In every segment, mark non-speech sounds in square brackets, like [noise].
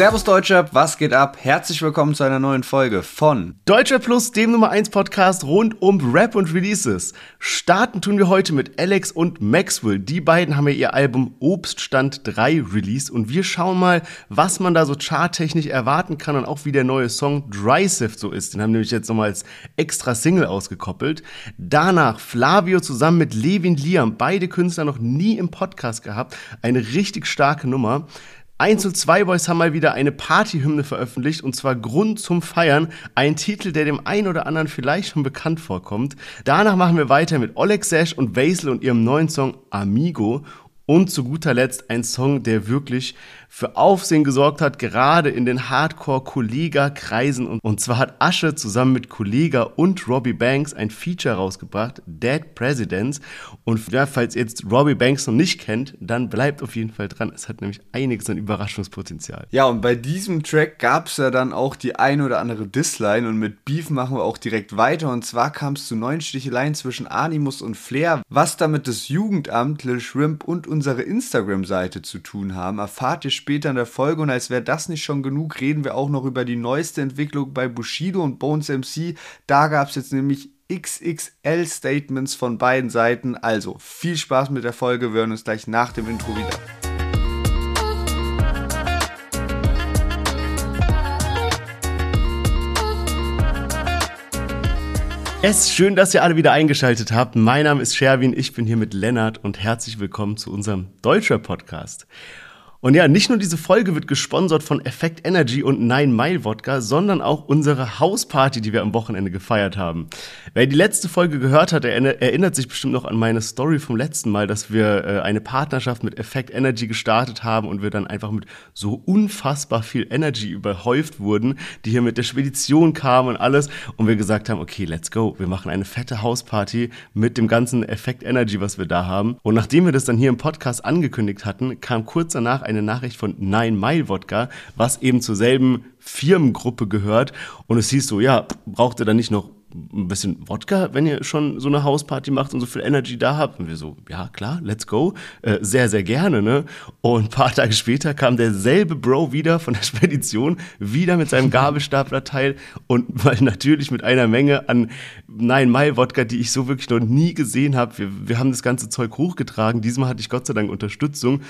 Servus Deutschrap, was geht ab? Herzlich willkommen zu einer neuen Folge von Deutschrap Plus, dem Nummer 1 Podcast rund um Rap und Releases. Starten tun wir heute mit Alex und Maxwell. Die beiden haben ja ihr Album Obststand 3 released und wir schauen mal, was man da so charttechnisch erwarten kann und auch wie der neue Song Dry Sift so ist. Den haben nämlich jetzt nochmal als extra Single ausgekoppelt. Danach Flavio zusammen mit Levin Liam, beide Künstler noch nie im Podcast gehabt. Eine richtig starke Nummer. 1 und 2 Boys haben mal wieder eine Partyhymne veröffentlicht und zwar Grund zum Feiern. Ein Titel, der dem einen oder anderen vielleicht schon bekannt vorkommt. Danach machen wir weiter mit Oleg Sash und Basil und ihrem neuen Song Amigo. Und zu guter Letzt ein Song, der wirklich für Aufsehen gesorgt hat, gerade in den Hardcore-Kollega-Kreisen. Und, zwar hat Asche zusammen mit Kollega und Robbie Banks ein Feature rausgebracht, Dead Presidents. Und ja, falls ihr jetzt Robbie Banks noch nicht kennt, dann bleibt auf jeden Fall dran. Es hat nämlich einiges an Überraschungspotenzial. Ja, und bei diesem Track gab es ja dann auch die ein oder andere Disline und mit Beef machen wir auch direkt weiter. Und zwar kam es zu neuen Sticheleien zwischen Animus und Flair. Was damit das Jugendamt, Lil Shrimp und unsere Instagram-Seite zu tun haben, erfahrt ihr später in der Folge. Und als wäre das nicht schon genug, reden wir auch noch über die neueste Entwicklung bei Bushido und Bones MC. Da gab es jetzt nämlich XXL-Statements von beiden Seiten. Also viel Spaß mit der Folge. Wir hören uns gleich nach dem Intro wieder. Es ist schön, dass ihr alle wieder eingeschaltet habt. Mein Name ist Sherwin, ich bin hier mit Lennart und herzlich willkommen zu unserem Deutscher Podcast. Und ja, nicht nur diese Folge wird gesponsert von Effect Energy und Nine Mile Wodka, sondern auch unsere Hausparty, die wir am Wochenende gefeiert haben. Wer die letzte Folge gehört hat, erinnert sich bestimmt noch an meine Story vom letzten Mal, dass wir äh, eine Partnerschaft mit Effect Energy gestartet haben und wir dann einfach mit so unfassbar viel Energy überhäuft wurden, die hier mit der Spedition kamen und alles und wir gesagt haben, okay, let's go, wir machen eine fette Hausparty mit dem ganzen Effect Energy, was wir da haben. Und nachdem wir das dann hier im Podcast angekündigt hatten, kam kurz danach eine Nachricht von Nine Mile Wodka, was eben zur selben Firmengruppe gehört. Und es hieß so, ja, braucht ihr dann nicht noch ein bisschen Wodka, wenn ihr schon so eine Hausparty macht und so viel Energy da habt. Und wir so, ja klar, let's go. Äh, sehr, sehr gerne, ne? Und ein paar [laughs] Tage später kam derselbe Bro wieder von der Spedition, wieder mit seinem Gabelstaplerteil und [laughs] weil natürlich mit einer Menge an Nein Mai Wodka, die ich so wirklich noch nie gesehen habe. Wir, wir haben das ganze Zeug hochgetragen. Diesmal hatte ich Gott sei Dank Unterstützung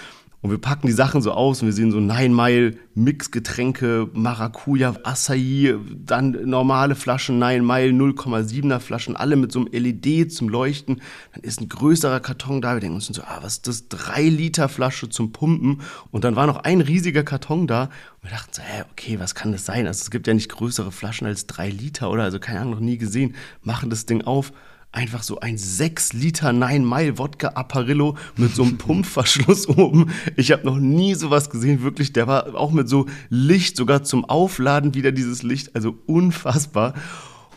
und wir packen die Sachen so aus und wir sehen so Nine Mile Mixgetränke, Maracuja, Acai, dann normale Flaschen, Nine Mile 0,7er Flaschen, alle mit so einem LED zum Leuchten. Dann ist ein größerer Karton da. Wir denken uns so, ah, was ist das? Drei Liter Flasche zum Pumpen. Und dann war noch ein riesiger Karton da. Und wir dachten so, hä, okay, was kann das sein? Also es gibt ja nicht größere Flaschen als drei Liter, oder? Also keine Ahnung, noch nie gesehen. Machen das Ding auf einfach so ein 6 Liter 9 Mile Wodka Apparillo mit so einem [laughs] Pumpverschluss oben. Ich habe noch nie sowas gesehen, wirklich. Der war auch mit so Licht, sogar zum Aufladen wieder dieses Licht. Also unfassbar.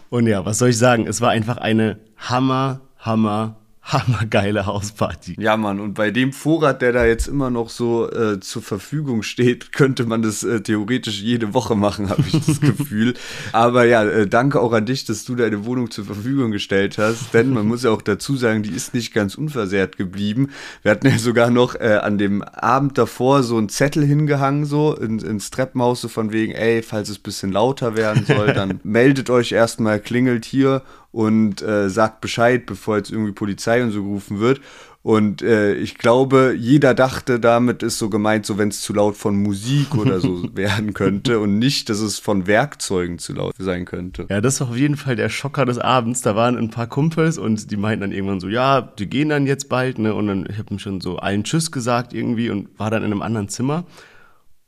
Und ja, was soll ich sagen? Es war einfach eine Hammer, Hammer, hammergeile Hausparty. Ja, Mann, und bei dem Vorrat, der da jetzt immer noch so äh, zur Verfügung steht, könnte man das äh, theoretisch jede Woche machen, habe ich das Gefühl. [laughs] Aber ja, äh, danke auch an dich, dass du deine Wohnung zur Verfügung gestellt hast, denn man muss ja auch dazu sagen, die ist nicht ganz unversehrt geblieben. Wir hatten ja sogar noch äh, an dem Abend davor so einen Zettel hingehangen, so in, ins Treppenhaus, so von wegen, ey, falls es bisschen lauter werden soll, [laughs] dann meldet euch erstmal, klingelt hier und äh, sagt Bescheid, bevor jetzt irgendwie Polizei und so gerufen wird. Und äh, ich glaube, jeder dachte, damit ist so gemeint, so wenn es zu laut von Musik oder so [laughs] werden könnte und nicht, dass es von Werkzeugen zu laut sein könnte. Ja, das ist auf jeden Fall der Schocker des Abends. Da waren ein paar Kumpels und die meinten dann irgendwann so, ja, die gehen dann jetzt bald, ne? Und dann ich habe ihm schon so allen Tschüss gesagt irgendwie und war dann in einem anderen Zimmer.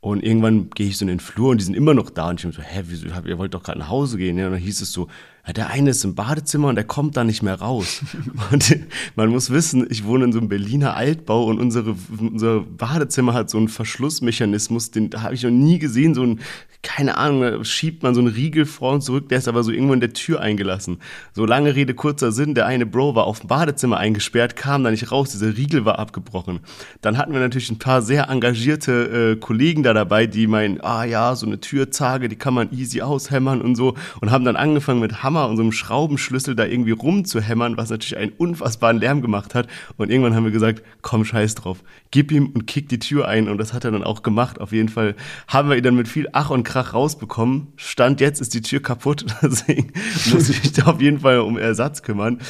Und irgendwann gehe ich so in den Flur und die sind immer noch da. Und ich bin so, hä, wieso, ihr wollt doch gerade nach Hause gehen. Ja, und dann hieß es so, der eine ist im Badezimmer und der kommt da nicht mehr raus. [laughs] und man muss wissen, ich wohne in so einem Berliner Altbau und unsere, unser Badezimmer hat so einen Verschlussmechanismus, den habe ich noch nie gesehen, so ein keine Ahnung, schiebt man so einen Riegel vor und zurück, der ist aber so irgendwo in der Tür eingelassen. So lange Rede, kurzer Sinn, der eine Bro war auf dem Badezimmer eingesperrt, kam da nicht raus, dieser Riegel war abgebrochen. Dann hatten wir natürlich ein paar sehr engagierte äh, Kollegen da dabei, die meinen, ah ja, so eine Türzage, die kann man easy aushämmern und so und haben dann angefangen mit Hammer und so einem Schraubenschlüssel da irgendwie rumzuhämmern, was natürlich einen unfassbaren Lärm gemacht hat. Und irgendwann haben wir gesagt, komm, scheiß drauf, gib ihm und kick die Tür ein und das hat er dann auch gemacht. Auf jeden Fall haben wir ihn dann mit viel Ach und Krach rausbekommen. Stand jetzt ist die Tür kaputt, [laughs] deswegen muss ich mich da auf jeden Fall um Ersatz kümmern.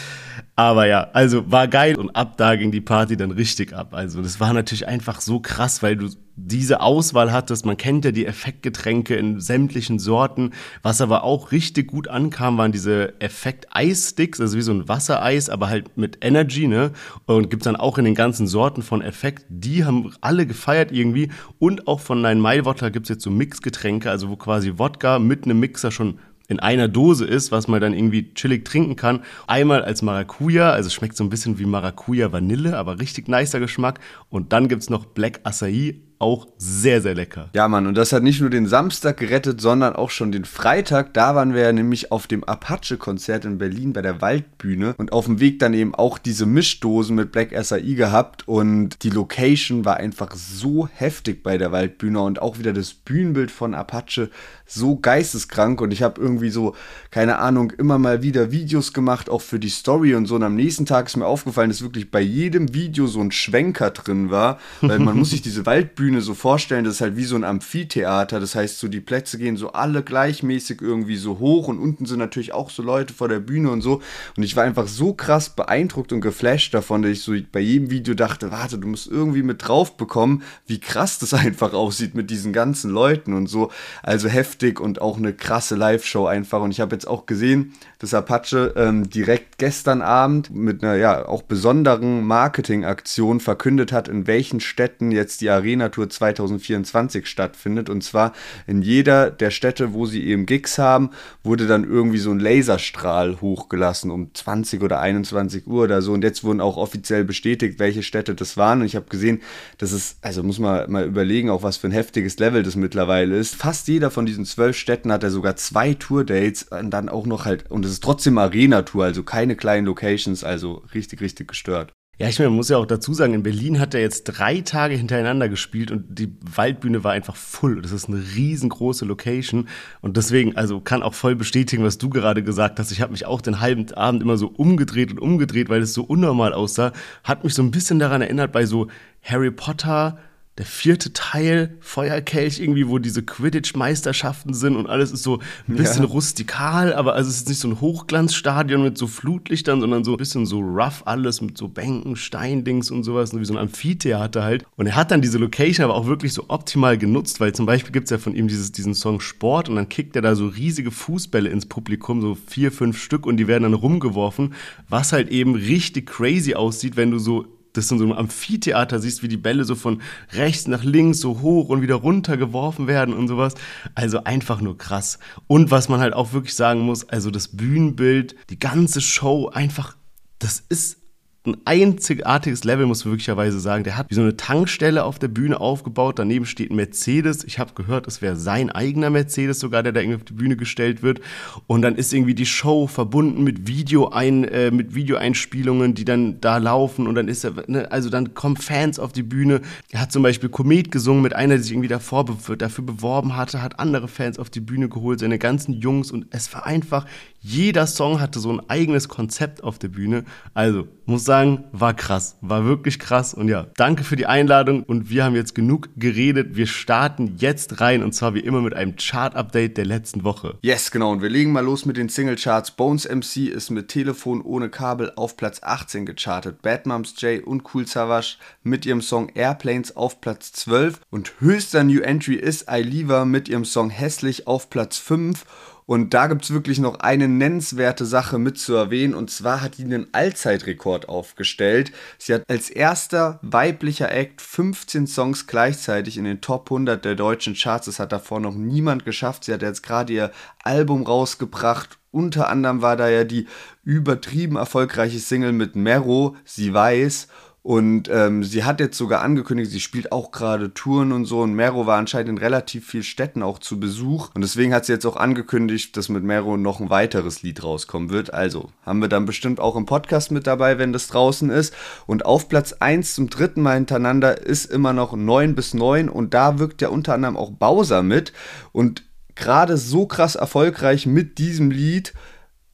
Aber ja, also war geil und ab da ging die Party dann richtig ab. Also das war natürlich einfach so krass, weil du diese Auswahl hattest. Man kennt ja die Effektgetränke in sämtlichen Sorten. Was aber auch richtig gut ankam, waren diese Effekt-Eis-Sticks, also wie so ein Wassereis, aber halt mit Energy, ne? Und gibt's dann auch in den ganzen Sorten von Effekt. Die haben alle gefeiert irgendwie. Und auch von Nine Mile Water gibt's jetzt so Mixgetränke, also wo quasi Wodka mit einem Mixer schon in einer Dose ist, was man dann irgendwie chillig trinken kann. Einmal als Maracuja, also schmeckt so ein bisschen wie Maracuja Vanille, aber richtig nicer Geschmack. Und dann gibt's noch Black Acai, auch sehr, sehr lecker. Ja, Mann, und das hat nicht nur den Samstag gerettet, sondern auch schon den Freitag. Da waren wir ja nämlich auf dem Apache-Konzert in Berlin bei der Waldbühne und auf dem Weg dann eben auch diese Mischdosen mit Black SAI gehabt und die Location war einfach so heftig bei der Waldbühne und auch wieder das Bühnenbild von Apache so geisteskrank und ich habe irgendwie so, keine Ahnung, immer mal wieder Videos gemacht, auch für die Story und so und am nächsten Tag ist mir aufgefallen, dass wirklich bei jedem Video so ein Schwenker drin war, weil man muss sich diese [laughs] Waldbühne Bühne so vorstellen, das ist halt wie so ein Amphitheater. Das heißt, so die Plätze gehen so alle gleichmäßig irgendwie so hoch und unten sind natürlich auch so Leute vor der Bühne und so. Und ich war einfach so krass beeindruckt und geflasht davon, dass ich so bei jedem Video dachte, warte, du musst irgendwie mit drauf bekommen, wie krass das [laughs] einfach aussieht mit diesen ganzen Leuten und so. Also heftig und auch eine krasse Live-Show einfach. Und ich habe jetzt auch gesehen, dass Apache ähm, direkt gestern Abend mit einer ja auch besonderen Marketingaktion verkündet hat, in welchen Städten jetzt die Arena Tour 2024 stattfindet. Und zwar in jeder der Städte, wo sie eben Gigs haben, wurde dann irgendwie so ein Laserstrahl hochgelassen um 20 oder 21 Uhr oder so. Und jetzt wurden auch offiziell bestätigt, welche Städte das waren. Und ich habe gesehen, das ist, also muss man mal überlegen, auch was für ein heftiges Level das mittlerweile ist. Fast jeder von diesen zwölf Städten hat ja sogar zwei Tour-Dates und dann auch noch halt, und es ist trotzdem Arena-Tour, also keine kleinen Locations, also richtig, richtig gestört. Ja, ich meine, man muss ja auch dazu sagen, in Berlin hat er jetzt drei Tage hintereinander gespielt und die Waldbühne war einfach voll. Das ist eine riesengroße Location und deswegen, also kann auch voll bestätigen, was du gerade gesagt hast. Ich habe mich auch den halben Abend immer so umgedreht und umgedreht, weil es so unnormal aussah. Hat mich so ein bisschen daran erinnert bei so Harry Potter, der vierte Teil, Feuerkelch, irgendwie, wo diese Quidditch-Meisterschaften sind und alles ist so ein bisschen ja. rustikal, aber also es ist nicht so ein Hochglanzstadion mit so Flutlichtern, sondern so ein bisschen so rough alles mit so Bänken, Steindings und sowas, wie so ein Amphitheater halt. Und er hat dann diese Location aber auch wirklich so optimal genutzt, weil zum Beispiel gibt's ja von ihm dieses, diesen Song Sport und dann kickt er da so riesige Fußbälle ins Publikum, so vier, fünf Stück und die werden dann rumgeworfen, was halt eben richtig crazy aussieht, wenn du so das in so einem Amphitheater siehst, wie die Bälle so von rechts nach links so hoch und wieder runter geworfen werden und sowas. Also einfach nur krass. Und was man halt auch wirklich sagen muss, also das Bühnenbild, die ganze Show einfach, das ist ein einzigartiges Level, muss man möglicherweise sagen. Der hat wie so eine Tankstelle auf der Bühne aufgebaut. Daneben steht ein Mercedes. Ich habe gehört, es wäre sein eigener Mercedes sogar, der da irgendwie auf die Bühne gestellt wird. Und dann ist irgendwie die Show verbunden mit Video ein, äh, mit Videoeinspielungen, die dann da laufen. Und dann ist er, ne, also dann kommen Fans auf die Bühne. Er hat zum Beispiel Komet gesungen mit einer, die sich irgendwie davor dafür beworben hatte, hat andere Fans auf die Bühne geholt, seine ganzen Jungs. Und es war einfach jeder Song hatte so ein eigenes Konzept auf der Bühne. Also, muss sagen, war krass. War wirklich krass. Und ja, danke für die Einladung. Und wir haben jetzt genug geredet. Wir starten jetzt rein. Und zwar wie immer mit einem Chart-Update der letzten Woche. Yes, genau. Und wir legen mal los mit den Single-Charts. Bones MC ist mit Telefon ohne Kabel auf Platz 18 gechartet. Bad Moms J und Cool Savage mit ihrem Song Airplanes auf Platz 12. Und höchster New Entry ist Ailiva mit ihrem Song Hässlich auf Platz 5. Und da gibt es wirklich noch eine nennenswerte Sache mit zu erwähnen. Und zwar hat die einen Allzeitrekord aufgestellt. Sie hat als erster weiblicher Act 15 Songs gleichzeitig in den Top 100 der deutschen Charts. Das hat davor noch niemand geschafft. Sie hat jetzt gerade ihr Album rausgebracht. Unter anderem war da ja die übertrieben erfolgreiche Single mit Mero, Sie weiß. Und ähm, sie hat jetzt sogar angekündigt, sie spielt auch gerade Touren und so. Und Mero war anscheinend in relativ vielen Städten auch zu Besuch. Und deswegen hat sie jetzt auch angekündigt, dass mit Mero noch ein weiteres Lied rauskommen wird. Also haben wir dann bestimmt auch im Podcast mit dabei, wenn das draußen ist. Und auf Platz 1 zum dritten Mal hintereinander ist immer noch 9 bis 9. Und da wirkt ja unter anderem auch Bowser mit. Und gerade so krass erfolgreich mit diesem Lied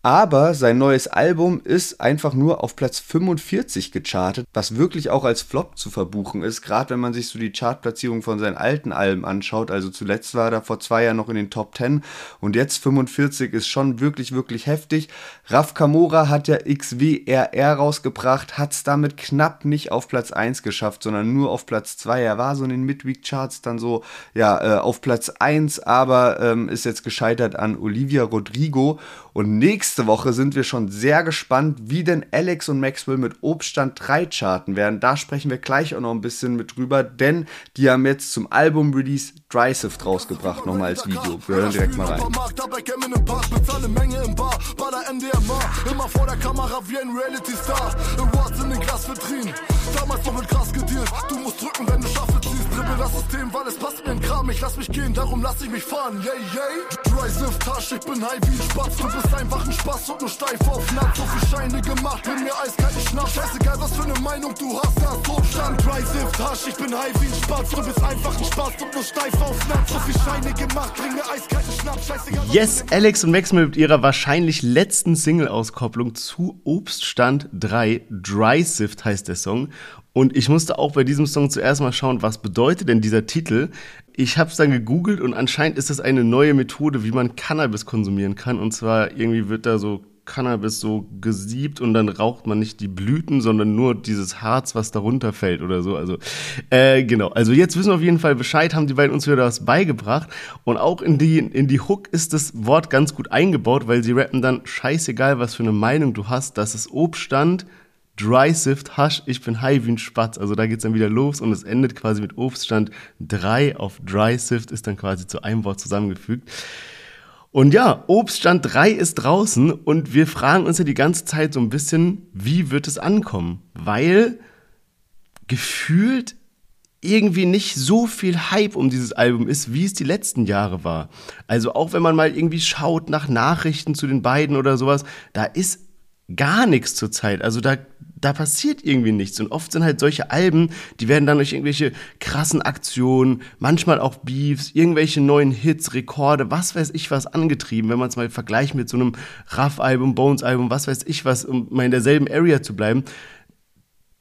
aber sein neues Album ist einfach nur auf Platz 45 gechartet, was wirklich auch als Flop zu verbuchen ist, gerade wenn man sich so die Chartplatzierung von seinen alten Alben anschaut. Also zuletzt war er vor zwei Jahren noch in den Top 10 und jetzt 45 ist schon wirklich, wirklich heftig. Raf Kamora hat ja XWRR rausgebracht, hat es damit knapp nicht auf Platz 1 geschafft, sondern nur auf Platz 2. Er war so in den Midweek-Charts dann so, ja, äh, auf Platz 1, aber ähm, ist jetzt gescheitert an Olivia Rodrigo und nächste Woche sind wir schon sehr gespannt, wie denn Alex und Maxwell mit Obststand 3 charten werden. Da sprechen wir gleich auch noch ein bisschen mit drüber, denn die haben jetzt zum Album-Release Dry Sift rausgebracht, nochmal als Video. Wir hören direkt mal rein. Damals noch mit Gras gedealt. Du musst drücken, wenn du ziehst. Dribbel das System, weil es passt mir in Kram. Ich lass mich gehen, darum lass ich mich fahren. Yay, yay. Dry Sift, Tasch, ich bin high wie ein Spatz. Du bist einfach ein Spaß und nur steif auf Nacht. So viel Scheine gemacht, bin mir eiskalten Schnaps. Scheißegal, was für eine Meinung du hast, da ist Obstand. Dry Sift, Tasch, ich bin high wie ein Spatz. Du bist einfach ein Spaß und nur steif auf Nacht. So viel Scheine gemacht, bring mir eiskalten Schnaps. Scheißegal. Yes, Alex und Max mit ihrer wahrscheinlich letzten Single-Auskopplung zu Obststand 3. Dry Sift heißt der Song. Und ich musste auch bei diesem Song zuerst mal schauen, was bedeutet denn dieser Titel. Ich habe es dann gegoogelt und anscheinend ist das eine neue Methode, wie man Cannabis konsumieren kann. Und zwar irgendwie wird da so Cannabis so gesiebt und dann raucht man nicht die Blüten, sondern nur dieses Harz, was darunter fällt oder so. Also äh, genau. Also jetzt wissen wir auf jeden Fall Bescheid, haben die beiden uns wieder was beigebracht und auch in die in die Hook ist das Wort ganz gut eingebaut, weil sie rappen dann scheißegal, was für eine Meinung du hast, dass es Obststand Dry Sift, Hasch, ich bin high wie ein Spatz. Also da geht's dann wieder los und es endet quasi mit Obststand 3 auf Dry Sift, ist dann quasi zu einem Wort zusammengefügt. Und ja, Obststand 3 ist draußen und wir fragen uns ja die ganze Zeit so ein bisschen, wie wird es ankommen? Weil gefühlt irgendwie nicht so viel Hype um dieses Album ist, wie es die letzten Jahre war. Also auch wenn man mal irgendwie schaut nach Nachrichten zu den beiden oder sowas, da ist gar nichts zur Zeit. Also da, da passiert irgendwie nichts. Und oft sind halt solche Alben, die werden dann durch irgendwelche krassen Aktionen, manchmal auch Beefs, irgendwelche neuen Hits, Rekorde, was weiß ich was angetrieben, wenn man es mal vergleicht mit so einem Raff-Album, Bones-Album, was weiß ich was, um mal in derselben Area zu bleiben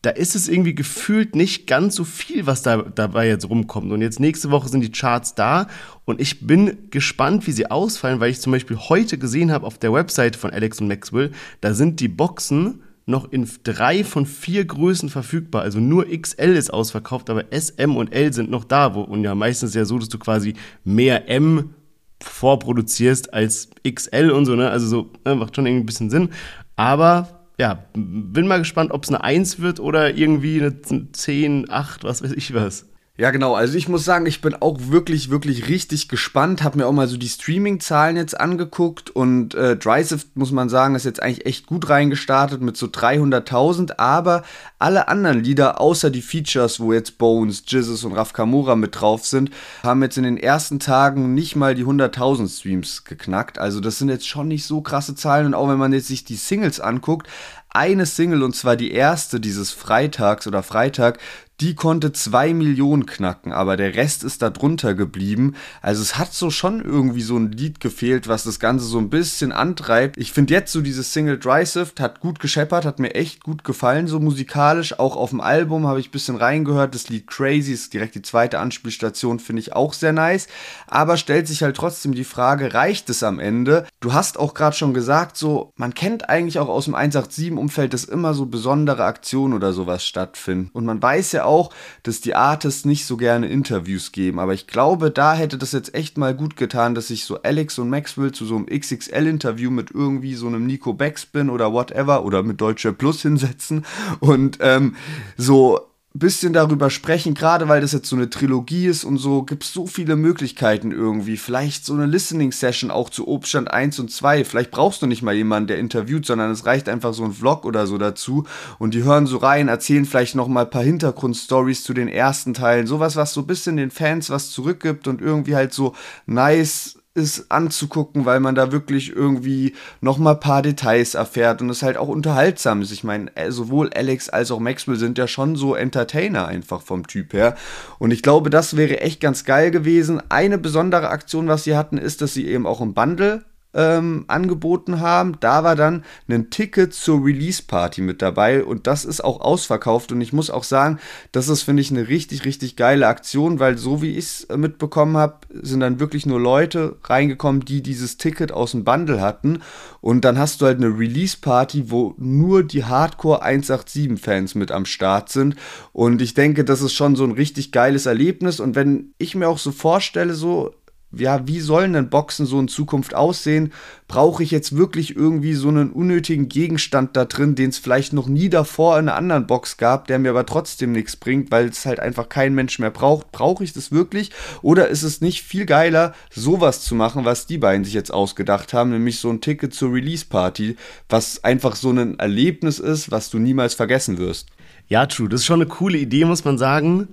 da ist es irgendwie gefühlt nicht ganz so viel, was da dabei jetzt rumkommt. Und jetzt nächste Woche sind die Charts da und ich bin gespannt, wie sie ausfallen, weil ich zum Beispiel heute gesehen habe auf der Website von Alex und Maxwell, da sind die Boxen noch in drei von vier Größen verfügbar. Also nur XL ist ausverkauft, aber S, M und L sind noch da. Wo, und ja, meistens ja so, dass du quasi mehr M vorproduzierst als XL und so, ne? Also so, ne, macht schon irgendwie ein bisschen Sinn. Aber ja, bin mal gespannt, ob es eine 1 wird oder irgendwie eine 10, 8, was weiß ich was. Ja, genau. Also ich muss sagen, ich bin auch wirklich, wirklich richtig gespannt. Hab mir auch mal so die Streaming-Zahlen jetzt angeguckt und äh, Drysift, muss man sagen, ist jetzt eigentlich echt gut reingestartet mit so 300.000. Aber alle anderen Lieder, außer die Features, wo jetzt Bones, Jizzes und Raf Kamura mit drauf sind, haben jetzt in den ersten Tagen nicht mal die 100.000 Streams geknackt. Also das sind jetzt schon nicht so krasse Zahlen. Und auch wenn man jetzt sich die Singles anguckt, eine Single und zwar die erste dieses Freitags oder Freitag, die konnte zwei Millionen knacken, aber der Rest ist da drunter geblieben. Also es hat so schon irgendwie so ein Lied gefehlt, was das Ganze so ein bisschen antreibt. Ich finde jetzt so dieses Single Dry Sift hat gut gescheppert, hat mir echt gut gefallen, so musikalisch. Auch auf dem Album habe ich ein bisschen reingehört. Das Lied Crazy ist direkt die zweite Anspielstation, finde ich auch sehr nice. Aber stellt sich halt trotzdem die Frage, reicht es am Ende? Du hast auch gerade schon gesagt, so, man kennt eigentlich auch aus dem 187-Umfeld, dass immer so besondere Aktionen oder sowas stattfinden. Und man weiß ja auch, auch, dass die Artists nicht so gerne Interviews geben. Aber ich glaube, da hätte das jetzt echt mal gut getan, dass sich so Alex und Maxwell zu so einem XXL-Interview mit irgendwie so einem Nico Backspin oder whatever oder mit Deutsche Plus hinsetzen und ähm, so bisschen darüber sprechen, gerade weil das jetzt so eine Trilogie ist und so, gibt es so viele Möglichkeiten irgendwie. Vielleicht so eine Listening-Session auch zu Obststand 1 und 2. Vielleicht brauchst du nicht mal jemanden, der interviewt, sondern es reicht einfach so ein Vlog oder so dazu. Und die hören so rein, erzählen vielleicht noch mal ein paar Hintergrundstories zu den ersten Teilen. Sowas, was so ein bisschen den Fans was zurückgibt und irgendwie halt so nice ist anzugucken, weil man da wirklich irgendwie noch mal ein paar Details erfährt und es halt auch unterhaltsam ist. Ich meine, äh, sowohl Alex als auch Maxwell sind ja schon so Entertainer einfach vom Typ her. Und ich glaube, das wäre echt ganz geil gewesen. Eine besondere Aktion, was sie hatten, ist, dass sie eben auch im Bundle ähm, angeboten haben. Da war dann ein Ticket zur Release-Party mit dabei und das ist auch ausverkauft. Und ich muss auch sagen, das ist, finde ich, eine richtig, richtig geile Aktion, weil so wie ich es äh, mitbekommen habe, sind dann wirklich nur Leute reingekommen, die dieses Ticket aus dem Bundle hatten. Und dann hast du halt eine Release-Party, wo nur die Hardcore 187-Fans mit am Start sind. Und ich denke, das ist schon so ein richtig geiles Erlebnis. Und wenn ich mir auch so vorstelle, so ja, wie sollen denn Boxen so in Zukunft aussehen? Brauche ich jetzt wirklich irgendwie so einen unnötigen Gegenstand da drin, den es vielleicht noch nie davor in einer anderen Box gab, der mir aber trotzdem nichts bringt, weil es halt einfach kein Mensch mehr braucht? Brauche ich das wirklich? Oder ist es nicht viel geiler, sowas zu machen, was die beiden sich jetzt ausgedacht haben, nämlich so ein Ticket zur Release-Party, was einfach so ein Erlebnis ist, was du niemals vergessen wirst? Ja, true. Das ist schon eine coole Idee, muss man sagen.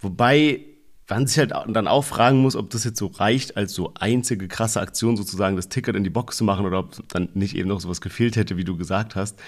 Wobei man sich halt dann auch fragen muss, ob das jetzt so reicht, als so einzige krasse Aktion sozusagen das Ticket in die Box zu machen oder ob dann nicht eben noch sowas gefehlt hätte, wie du gesagt hast.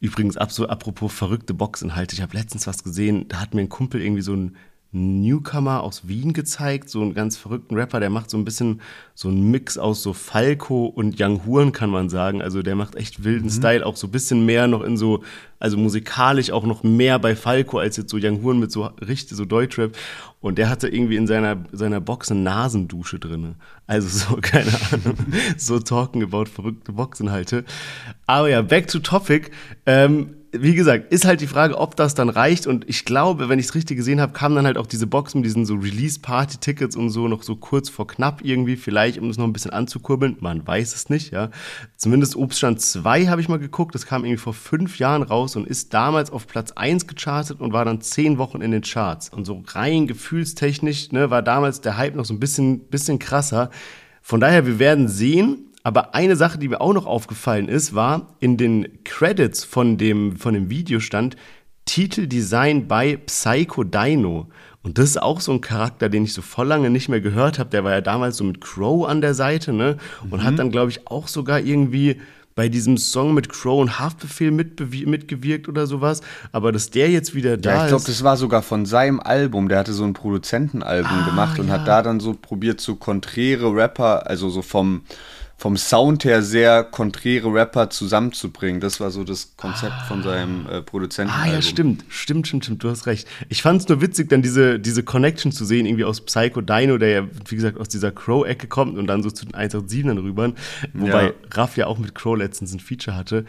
Übrigens, apropos verrückte Boxinhalte, ich habe letztens was gesehen, da hat mir ein Kumpel irgendwie so ein Newcomer aus Wien gezeigt, so einen ganz verrückten Rapper, der macht so ein bisschen so einen Mix aus so Falco und Young Huren, kann man sagen. Also der macht echt wilden mhm. Style, auch so ein bisschen mehr noch in so, also musikalisch auch noch mehr bei Falco als jetzt so Young Huren mit so richtig so Deutschrap. Und der hatte irgendwie in seiner, seiner Box eine Nasendusche drinne. Also so, [laughs] keine Ahnung, so talking about verrückte Boxinhalte. Aber ja, back to topic. Ähm, wie gesagt, ist halt die Frage, ob das dann reicht. Und ich glaube, wenn ich es richtig gesehen habe, kam dann halt auch diese Box mit diesen so Release-Party-Tickets und so noch so kurz vor knapp irgendwie, vielleicht, um es noch ein bisschen anzukurbeln. Man weiß es nicht, ja. Zumindest Obststand 2 habe ich mal geguckt. Das kam irgendwie vor fünf Jahren raus und ist damals auf Platz 1 gechartet und war dann zehn Wochen in den Charts. Und so rein gefühlstechnisch, ne, war damals der Hype noch so ein bisschen, bisschen krasser. Von daher, wir werden sehen. Aber eine Sache, die mir auch noch aufgefallen ist, war in den Credits von dem, von dem Video stand Titeldesign bei Psycho Dino. Und das ist auch so ein Charakter, den ich so voll lange nicht mehr gehört habe. Der war ja damals so mit Crow an der Seite, ne? Und mhm. hat dann, glaube ich, auch sogar irgendwie bei diesem Song mit Crow und Haftbefehl mitgewirkt oder sowas. Aber dass der jetzt wieder da ja, ich glaube, das war sogar von seinem Album. Der hatte so ein Produzentenalbum ah, gemacht und ja. hat da dann so probiert, so konträre Rapper, also so vom vom Sound her sehr konträre Rapper zusammenzubringen. Das war so das Konzept ah. von seinem äh, Produzenten. Ah ja, stimmt. Stimmt, stimmt, stimmt. Du hast recht. Ich fand es nur witzig, dann diese, diese Connection zu sehen, irgendwie aus Psycho Dino, der ja, wie gesagt, aus dieser Crow-Ecke kommt und dann so zu den 187ern rüber. Wobei ja. Raff ja auch mit Crow letztens ein Feature hatte.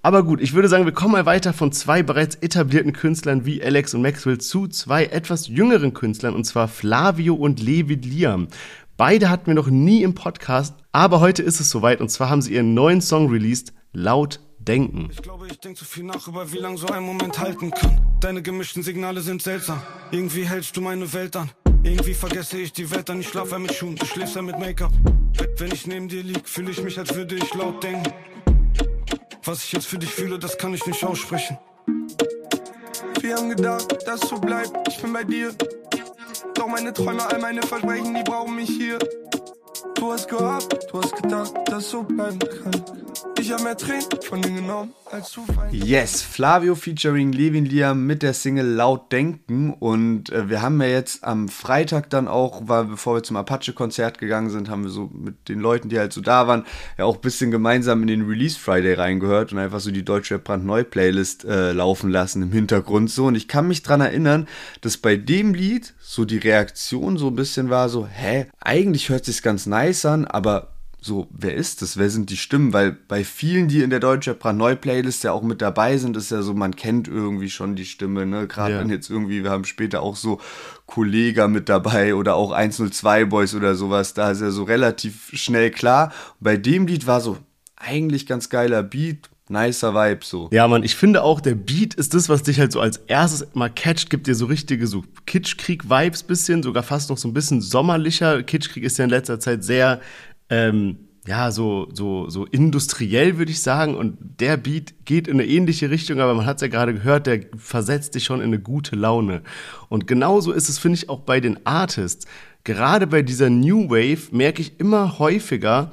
Aber gut, ich würde sagen, wir kommen mal weiter von zwei bereits etablierten Künstlern wie Alex und Maxwell zu zwei etwas jüngeren Künstlern, und zwar Flavio und Levi Liam. Beide hatten wir noch nie im Podcast, aber heute ist es soweit und zwar haben sie ihren neuen Song released, Laut Denken. Ich glaube, ich denke zu viel nach über wie lange so ein Moment halten kann. Deine gemischten Signale sind seltsam. Irgendwie hältst du meine Welt an. Irgendwie vergesse ich die Welt an. Ich schlafe mit Schuhen, du schläfst mit Make-up. Wenn ich neben dir lieg, fühle ich mich, als würde ich laut denken. Was ich jetzt für dich fühle, das kann ich nicht aussprechen. Wir haben gedacht, dass so bleibt. Ich bin bei dir. Doch meine Träume, all meine Versprechen, die brauchen mich hier. Du hast gehabt, du hast gedacht, dass so bleiben kann. Ich habe mehr Tränen von dir genommen, als du Yes, Flavio featuring Levin Liam mit der Single Laut Denken. Und äh, wir haben ja jetzt am Freitag dann auch, weil bevor wir zum Apache-Konzert gegangen sind, haben wir so mit den Leuten, die halt so da waren, ja auch ein bisschen gemeinsam in den Release Friday reingehört und einfach so die Deutsche Brandneu-Playlist äh, laufen lassen im Hintergrund so. Und ich kann mich dran erinnern, dass bei dem Lied so die Reaktion so ein bisschen war so, hä, eigentlich hört sich's ganz nice begeistern, aber so, wer ist das? Wer sind die Stimmen? Weil bei vielen, die in der Deutsche Neu Playlist ja auch mit dabei sind, ist ja so, man kennt irgendwie schon die Stimme, ne? Gerade ja. wenn jetzt irgendwie, wir haben später auch so Kollega mit dabei oder auch 102 Boys oder sowas, da ist ja so relativ schnell klar. Bei dem Lied war so eigentlich ganz geiler Beat, nicer Vibe so. Ja, Mann, ich finde auch, der Beat ist das, was dich halt so als erstes mal catcht, gibt dir so richtige so Kitschkrieg-Vibes bisschen, sogar fast noch so ein bisschen sommerlicher. Kitschkrieg ist ja in letzter Zeit sehr, ähm, ja, so, so, so industriell, würde ich sagen. Und der Beat geht in eine ähnliche Richtung, aber man hat es ja gerade gehört, der versetzt dich schon in eine gute Laune. Und genauso ist es, finde ich, auch bei den Artists. Gerade bei dieser New Wave merke ich immer häufiger,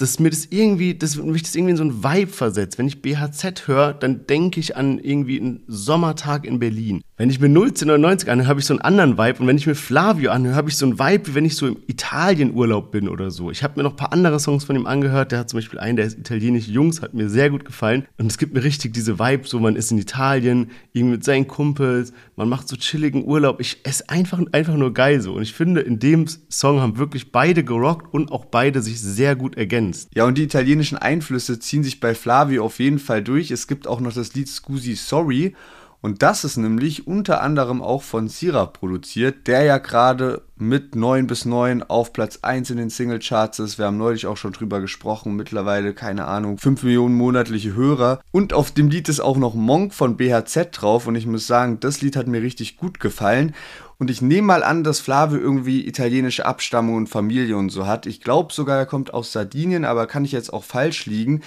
dass mir das irgendwie, dass mich das irgendwie in so ein Vibe versetzt. Wenn ich BHZ höre, dann denke ich an irgendwie einen Sommertag in Berlin. Wenn ich mir 1999 anhöre, habe ich so einen anderen Vibe. Und wenn ich mir Flavio anhöre, habe ich so einen Vibe, wie wenn ich so im Italienurlaub bin oder so. Ich habe mir noch ein paar andere Songs von ihm angehört. Der hat zum Beispiel einen, der ist italienisch Jungs, hat mir sehr gut gefallen. Und es gibt mir richtig diese Vibe, so man ist in Italien, irgendwie mit seinen Kumpels, man macht so chilligen Urlaub. Ich es ist einfach, einfach nur geil so. Und ich finde, in dem Song haben wirklich beide gerockt und auch beide sich sehr gut ergänzt. Ja, und die italienischen Einflüsse ziehen sich bei Flavio auf jeden Fall durch. Es gibt auch noch das Lied Scusi Sorry. Und das ist nämlich unter anderem auch von Sira produziert, der ja gerade mit 9 bis 9 auf Platz 1 in den Singlecharts ist. Wir haben neulich auch schon drüber gesprochen. Mittlerweile, keine Ahnung, 5 Millionen monatliche Hörer. Und auf dem Lied ist auch noch Monk von BHZ drauf. Und ich muss sagen, das Lied hat mir richtig gut gefallen. Und ich nehme mal an, dass Flavio irgendwie italienische Abstammung und Familie und so hat. Ich glaube sogar, er kommt aus Sardinien, aber kann ich jetzt auch falsch liegen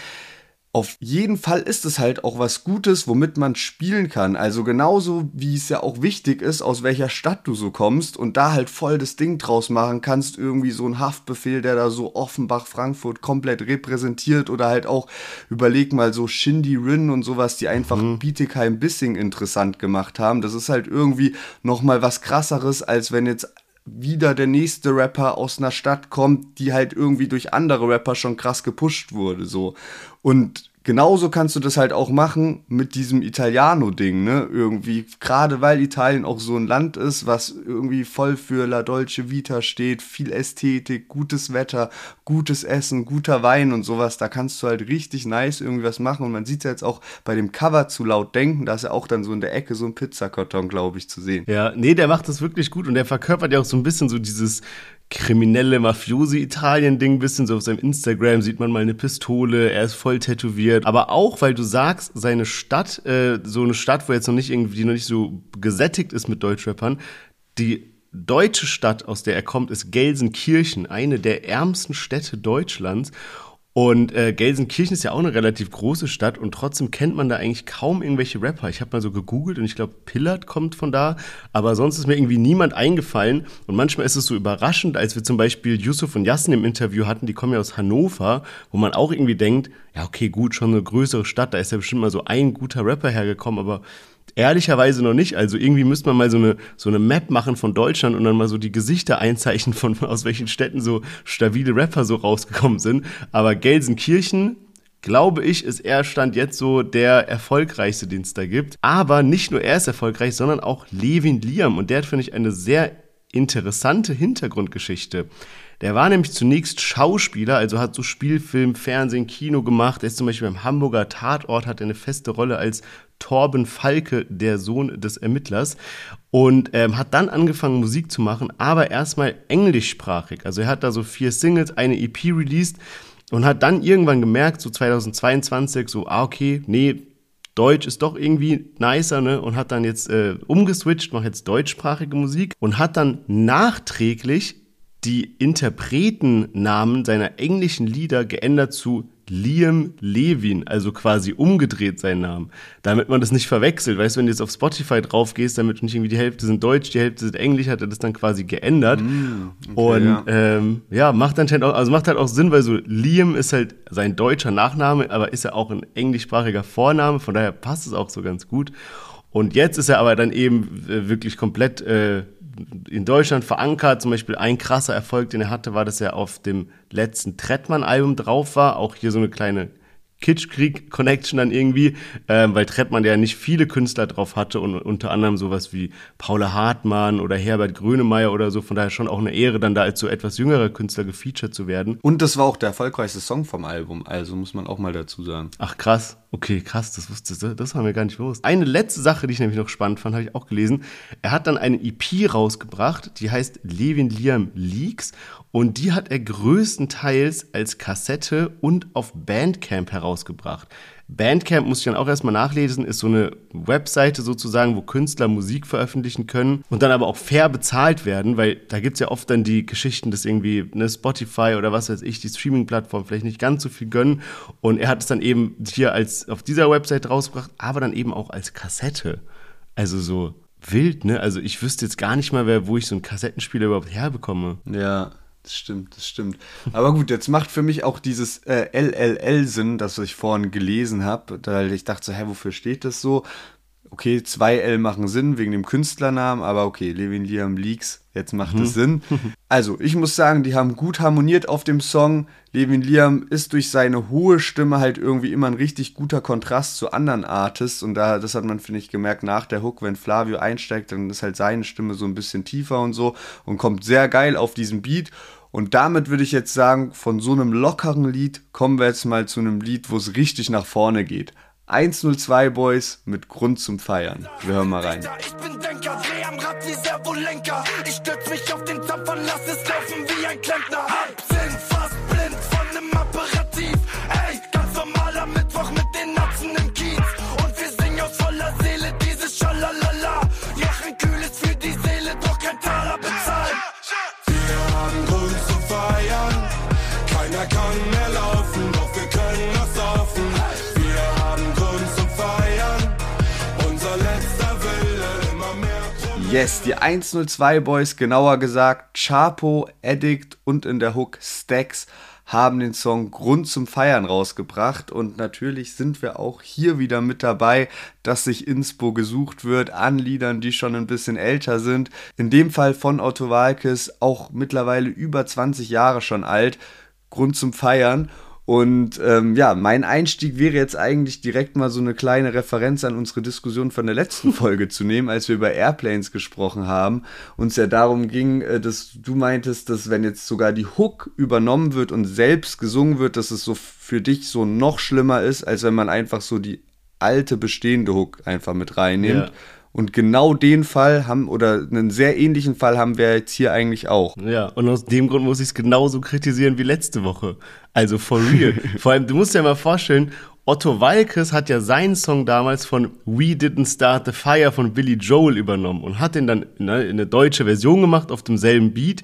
auf jeden Fall ist es halt auch was Gutes, womit man spielen kann. Also genauso wie es ja auch wichtig ist, aus welcher Stadt du so kommst und da halt voll das Ding draus machen kannst, irgendwie so ein Haftbefehl, der da so Offenbach, Frankfurt komplett repräsentiert oder halt auch überleg mal so Shindy Rin und sowas, die einfach mhm. Bietigheim Bissing interessant gemacht haben. Das ist halt irgendwie nochmal was krasseres, als wenn jetzt wieder der nächste Rapper aus einer Stadt kommt, die halt irgendwie durch andere Rapper schon krass gepusht wurde, so. Und genauso kannst du das halt auch machen mit diesem Italiano-Ding, ne? Irgendwie, gerade weil Italien auch so ein Land ist, was irgendwie voll für La Dolce Vita steht, viel Ästhetik, gutes Wetter, gutes Essen, guter Wein und sowas, da kannst du halt richtig nice irgendwie was machen. Und man sieht ja jetzt auch bei dem Cover zu laut denken, da ist ja auch dann so in der Ecke so ein Pizzakarton, glaube ich, zu sehen. Ja, nee, der macht das wirklich gut und der verkörpert ja auch so ein bisschen so dieses kriminelle Mafiosi-Italien-Ding, bisschen so auf seinem Instagram sieht man mal eine Pistole, er ist voll tätowiert. Aber auch, weil du sagst, seine Stadt, äh, so eine Stadt, wo jetzt noch nicht irgendwie noch nicht so gesättigt ist mit Deutschrappern, die deutsche Stadt, aus der er kommt, ist Gelsenkirchen, eine der ärmsten Städte Deutschlands. Und äh, Gelsenkirchen ist ja auch eine relativ große Stadt und trotzdem kennt man da eigentlich kaum irgendwelche Rapper. Ich habe mal so gegoogelt und ich glaube, Pillard kommt von da, aber sonst ist mir irgendwie niemand eingefallen. Und manchmal ist es so überraschend, als wir zum Beispiel Yusuf und Yassen im Interview hatten, die kommen ja aus Hannover, wo man auch irgendwie denkt, ja okay, gut, schon eine größere Stadt, da ist ja bestimmt mal so ein guter Rapper hergekommen, aber Ehrlicherweise noch nicht. Also irgendwie müsste man mal so eine, so eine Map machen von Deutschland und dann mal so die Gesichter einzeichnen von aus welchen Städten so stabile Rapper so rausgekommen sind. Aber Gelsenkirchen, glaube ich, ist er Stand jetzt so der erfolgreichste, den es da gibt. Aber nicht nur er ist erfolgreich, sondern auch Levin Liam. Und der hat, finde ich, eine sehr interessante Hintergrundgeschichte. Der war nämlich zunächst Schauspieler, also hat so Spielfilm, Fernsehen, Kino gemacht. Er ist zum Beispiel beim Hamburger Tatort, hat eine feste Rolle als Torben Falke, der Sohn des Ermittlers, und ähm, hat dann angefangen Musik zu machen, aber erstmal englischsprachig. Also er hat da so vier Singles, eine EP released und hat dann irgendwann gemerkt, so 2022, so, ah, okay, nee, Deutsch ist doch irgendwie nicer, ne? Und hat dann jetzt äh, umgeswitcht, macht jetzt deutschsprachige Musik und hat dann nachträglich die Interpretennamen seiner englischen Lieder geändert zu Liam Levin, also quasi umgedreht sein Namen, damit man das nicht verwechselt. Weißt du, wenn du jetzt auf Spotify drauf gehst, damit nicht irgendwie die Hälfte sind Deutsch, die Hälfte sind Englisch, hat er das dann quasi geändert. Mm, okay, und ja. Ähm, ja, macht anscheinend auch, also macht halt auch Sinn, weil so Liam ist halt sein deutscher Nachname, aber ist ja auch ein englischsprachiger Vorname, von daher passt es auch so ganz gut. Und jetzt ist er aber dann eben äh, wirklich komplett äh, in Deutschland verankert. Zum Beispiel ein krasser Erfolg, den er hatte, war, dass er auf dem letzten Trettmann-Album drauf war. Auch hier so eine kleine Kitschkrieg-Connection dann irgendwie, ähm, weil Trettmann ja nicht viele Künstler drauf hatte und unter anderem sowas wie Paula Hartmann oder Herbert Grönemeyer oder so. Von daher schon auch eine Ehre, dann da als so etwas jüngerer Künstler gefeatured zu werden. Und das war auch der erfolgreichste Song vom Album, also muss man auch mal dazu sagen. Ach krass, okay, krass, das wusste das haben wir gar nicht bewusst. Eine letzte Sache, die ich nämlich noch spannend fand, habe ich auch gelesen. Er hat dann eine EP rausgebracht, die heißt Levin Liam Leaks und die hat er größtenteils als Kassette und auf Bandcamp herausgebracht. Bandcamp muss ich dann auch erstmal nachlesen, ist so eine Webseite sozusagen, wo Künstler Musik veröffentlichen können und dann aber auch fair bezahlt werden, weil da gibt's ja oft dann die Geschichten, dass irgendwie eine Spotify oder was weiß ich, die Streaming-Plattform vielleicht nicht ganz so viel gönnen. Und er hat es dann eben hier als auf dieser Website rausgebracht, aber dann eben auch als Kassette. Also so wild, ne? Also ich wüsste jetzt gar nicht mal, wer, wo ich so einen Kassettenspieler überhaupt herbekomme. Ja, das stimmt, das stimmt. Aber gut, jetzt macht für mich auch dieses äh, LLL Sinn, das ich vorhin gelesen habe, weil ich dachte so, hä, wofür steht das so? Okay, zwei L machen Sinn wegen dem Künstlernamen, aber okay, Levin Liam Leaks, jetzt macht es Sinn. [laughs] Also, ich muss sagen, die haben gut harmoniert auf dem Song. Levin Liam ist durch seine hohe Stimme halt irgendwie immer ein richtig guter Kontrast zu anderen Artists und da, das hat man, finde ich, gemerkt nach der Hook, wenn Flavio einsteigt, dann ist halt seine Stimme so ein bisschen tiefer und so und kommt sehr geil auf diesen Beat. Und damit würde ich jetzt sagen, von so einem lockeren Lied kommen wir jetzt mal zu einem Lied, wo es richtig nach vorne geht. 102 Boys mit Grund zum Feiern. Wir hören mal rein. Ich bin Denker, dreh am Rad wie Servolenker. Ich stürz mich auf den Zapfer, lass es laufen wie ein Klempner. Sind Yes, die 102 Boys, genauer gesagt Chapo, Addict und in der Hook Stacks haben den Song Grund zum Feiern rausgebracht und natürlich sind wir auch hier wieder mit dabei, dass sich Inspo gesucht wird an Liedern, die schon ein bisschen älter sind. In dem Fall von Otto Walkes auch mittlerweile über 20 Jahre schon alt. Grund zum Feiern. Und ähm, ja, mein Einstieg wäre jetzt eigentlich direkt mal so eine kleine Referenz an unsere Diskussion von der letzten [laughs] Folge zu nehmen, als wir über Airplanes gesprochen haben. Uns ja darum ging, äh, dass du meintest, dass wenn jetzt sogar die Hook übernommen wird und selbst gesungen wird, dass es so für dich so noch schlimmer ist, als wenn man einfach so die alte bestehende Hook einfach mit reinnimmt. Ja. Und genau den Fall haben, oder einen sehr ähnlichen Fall haben wir jetzt hier eigentlich auch. Ja, und aus dem Grund muss ich es genauso kritisieren wie letzte Woche. Also for real. [laughs] Vor allem, du musst dir mal vorstellen, Otto Walkes hat ja seinen Song damals von We Didn't Start the Fire von Billy Joel übernommen und hat den dann ne, in eine deutsche Version gemacht auf demselben Beat.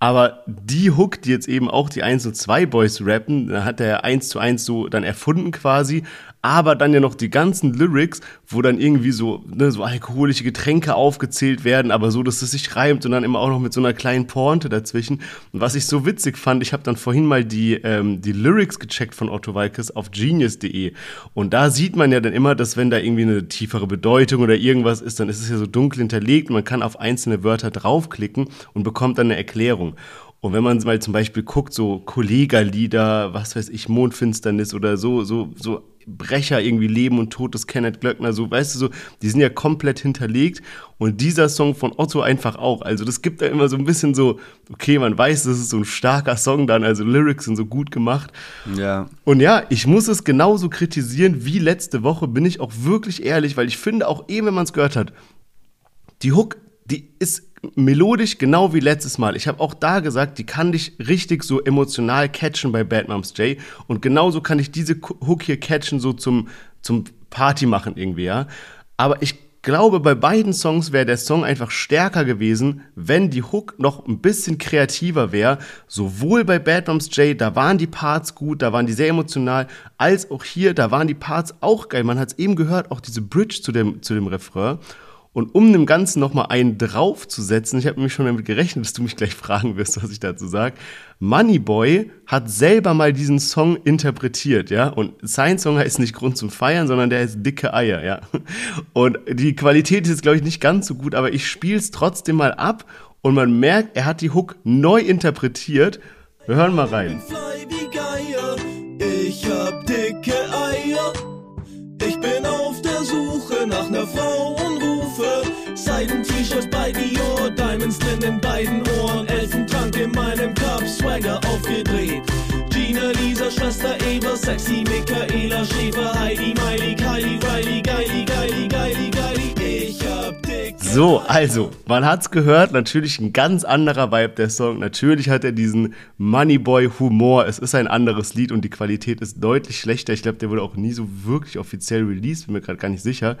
Aber die Hook, die jetzt eben auch die 1 und 2 Boys rappen, da hat er eins zu eins so dann erfunden quasi. Aber dann ja noch die ganzen Lyrics, wo dann irgendwie so, ne, so alkoholische Getränke aufgezählt werden, aber so, dass es sich reimt und dann immer auch noch mit so einer kleinen Pointe dazwischen. Und was ich so witzig fand, ich habe dann vorhin mal die, ähm, die Lyrics gecheckt von Otto Walkes auf genius.de. Und da sieht man ja dann immer, dass wenn da irgendwie eine tiefere Bedeutung oder irgendwas ist, dann ist es ja so dunkel hinterlegt man kann auf einzelne Wörter draufklicken und bekommt dann eine Erklärung. Und wenn man mal zum Beispiel guckt, so Kollegerlieder, was weiß ich, Mondfinsternis oder so, so, so Brecher irgendwie Leben und Tod des Kenneth Glöckner, so, weißt du, so, die sind ja komplett hinterlegt und dieser Song von Otto einfach auch. Also das gibt da immer so ein bisschen so, okay, man weiß, das ist so ein starker Song dann, also Lyrics sind so gut gemacht. Ja. Und ja, ich muss es genauso kritisieren wie letzte Woche, bin ich auch wirklich ehrlich, weil ich finde auch eben, wenn man es gehört hat, die Hook, die ist melodisch genau wie letztes Mal. Ich habe auch da gesagt, die kann dich richtig so emotional catchen bei Bad Moms J. Und genauso kann ich diese Hook hier catchen, so zum, zum Party machen irgendwie, ja. Aber ich glaube, bei beiden Songs wäre der Song einfach stärker gewesen, wenn die Hook noch ein bisschen kreativer wäre. Sowohl bei Bad Moms J, da waren die Parts gut, da waren die sehr emotional, als auch hier, da waren die Parts auch geil. Man hat es eben gehört, auch diese Bridge zu dem, zu dem Refrain. Und um dem Ganzen nochmal einen draufzusetzen, ich habe nämlich schon damit gerechnet, dass du mich gleich [laughs] fragen wirst, was ich dazu sage. Moneyboy hat selber mal diesen Song interpretiert, ja. Und sein Song ist nicht Grund zum Feiern, sondern der ist dicke Eier, ja. Und die Qualität ist jetzt, glaube ich, nicht ganz so gut, aber ich spiele es trotzdem mal ab und man merkt, er hat die Hook neu interpretiert. Wir hören mal rein. Ich hab dicke Eier. Ich bin auf der Suche nach ner Frau Seiden-T-Shirts bei Dior, Diamonds drin in beiden Ohren, Elfentank in meinem Cup, Swagger aufgedreht. Gina, Lisa, Schwester Eva, Sexy Michaela, Schäfer, Heidi, Miley, Kylie, Riley, Geili, Geili, Geili, Geili. Ich hab dicke So, also, man hat's gehört, natürlich ein ganz anderer Vibe der Song. Natürlich hat er diesen Moneyboy-Humor. Es ist ein anderes Lied und die Qualität ist deutlich schlechter. Ich glaube, der wurde auch nie so wirklich offiziell released, bin mir gerade gar nicht sicher.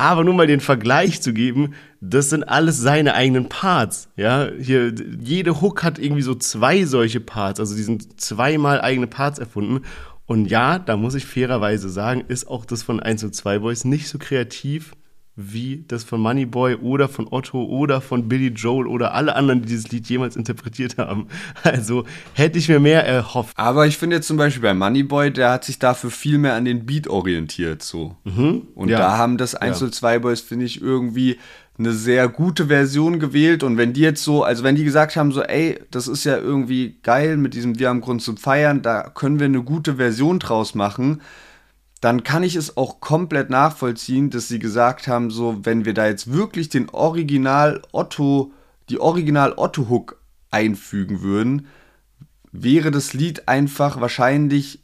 Aber nur mal den Vergleich zu geben, das sind alles seine eigenen Parts. Ja, hier, jede Hook hat irgendwie so zwei solche Parts. Also die sind zweimal eigene Parts erfunden. Und ja, da muss ich fairerweise sagen, ist auch das von 1 und 2 Boys nicht so kreativ wie das von Moneyboy oder von Otto oder von Billy Joel oder alle anderen, die dieses Lied jemals interpretiert haben. [laughs] Also hätte ich mir mehr erhofft. Aber ich finde jetzt zum Beispiel bei Moneyboy, der hat sich dafür viel mehr an den Beat orientiert so. Und ja. da haben das 1 und 2 Boys, finde ich, irgendwie eine sehr gute Version gewählt. Und wenn die jetzt so, also wenn die gesagt haben, so, ey, das ist ja irgendwie geil mit diesem Wir haben Grund zum Feiern, da können wir eine gute Version draus machen, dann kann ich es auch komplett nachvollziehen, dass sie gesagt haben, so, wenn wir da jetzt wirklich den Original Otto, die Original Otto Hook einfügen würden, wäre das Lied einfach wahrscheinlich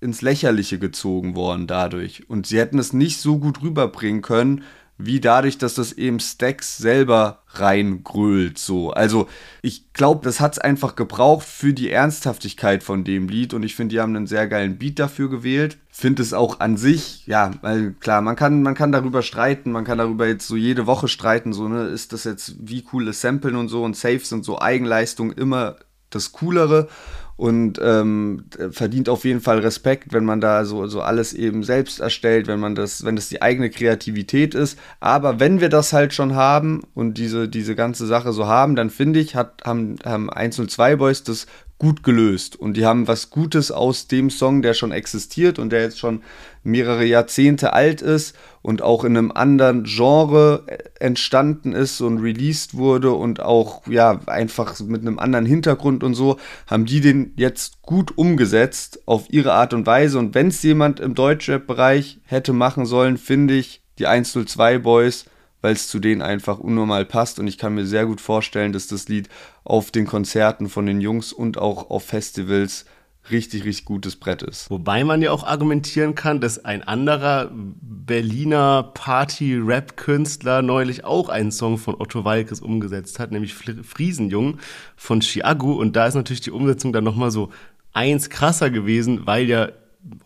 ins Lächerliche gezogen worden dadurch. Und sie hätten es nicht so gut rüberbringen können, wie dadurch, dass das eben Stacks selber reingrölt, so. Also, ich glaube, das hat es einfach gebraucht für die Ernsthaftigkeit von dem Lied und ich finde, die haben einen sehr geilen Beat dafür gewählt. Finde es auch an sich, ja, weil klar, man kann, man kann darüber streiten, man kann darüber jetzt so jede Woche streiten, so, ne, ist das jetzt, wie cool Samplen und so und Saves und so Eigenleistung immer das Coolere und ähm, verdient auf jeden Fall Respekt, wenn man da so, so alles eben selbst erstellt, wenn man das, wenn das die eigene Kreativität ist. Aber wenn wir das halt schon haben und diese, diese ganze Sache so haben, dann finde ich, hat, haben, haben 1 und 2 Boys das gut gelöst. Und die haben was Gutes aus dem Song, der schon existiert und der jetzt schon mehrere Jahrzehnte alt ist und auch in einem anderen Genre entstanden ist und released wurde und auch ja einfach mit einem anderen Hintergrund und so, haben die den jetzt gut umgesetzt auf ihre Art und Weise. Und wenn es jemand im Deutschrap-Bereich hätte machen sollen, finde ich die 102 Boys, weil es zu denen einfach unnormal passt. Und ich kann mir sehr gut vorstellen, dass das Lied auf den Konzerten von den Jungs und auch auf Festivals richtig, richtig gutes Brett ist. Wobei man ja auch argumentieren kann, dass ein anderer Berliner Party-Rap-Künstler neulich auch einen Song von Otto Walkes umgesetzt hat, nämlich Friesenjung von Chiago. Und da ist natürlich die Umsetzung dann nochmal so eins krasser gewesen, weil ja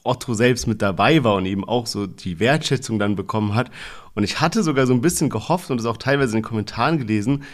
Otto selbst mit dabei war und eben auch so die Wertschätzung dann bekommen hat. Und ich hatte sogar so ein bisschen gehofft und es auch teilweise in den Kommentaren gelesen,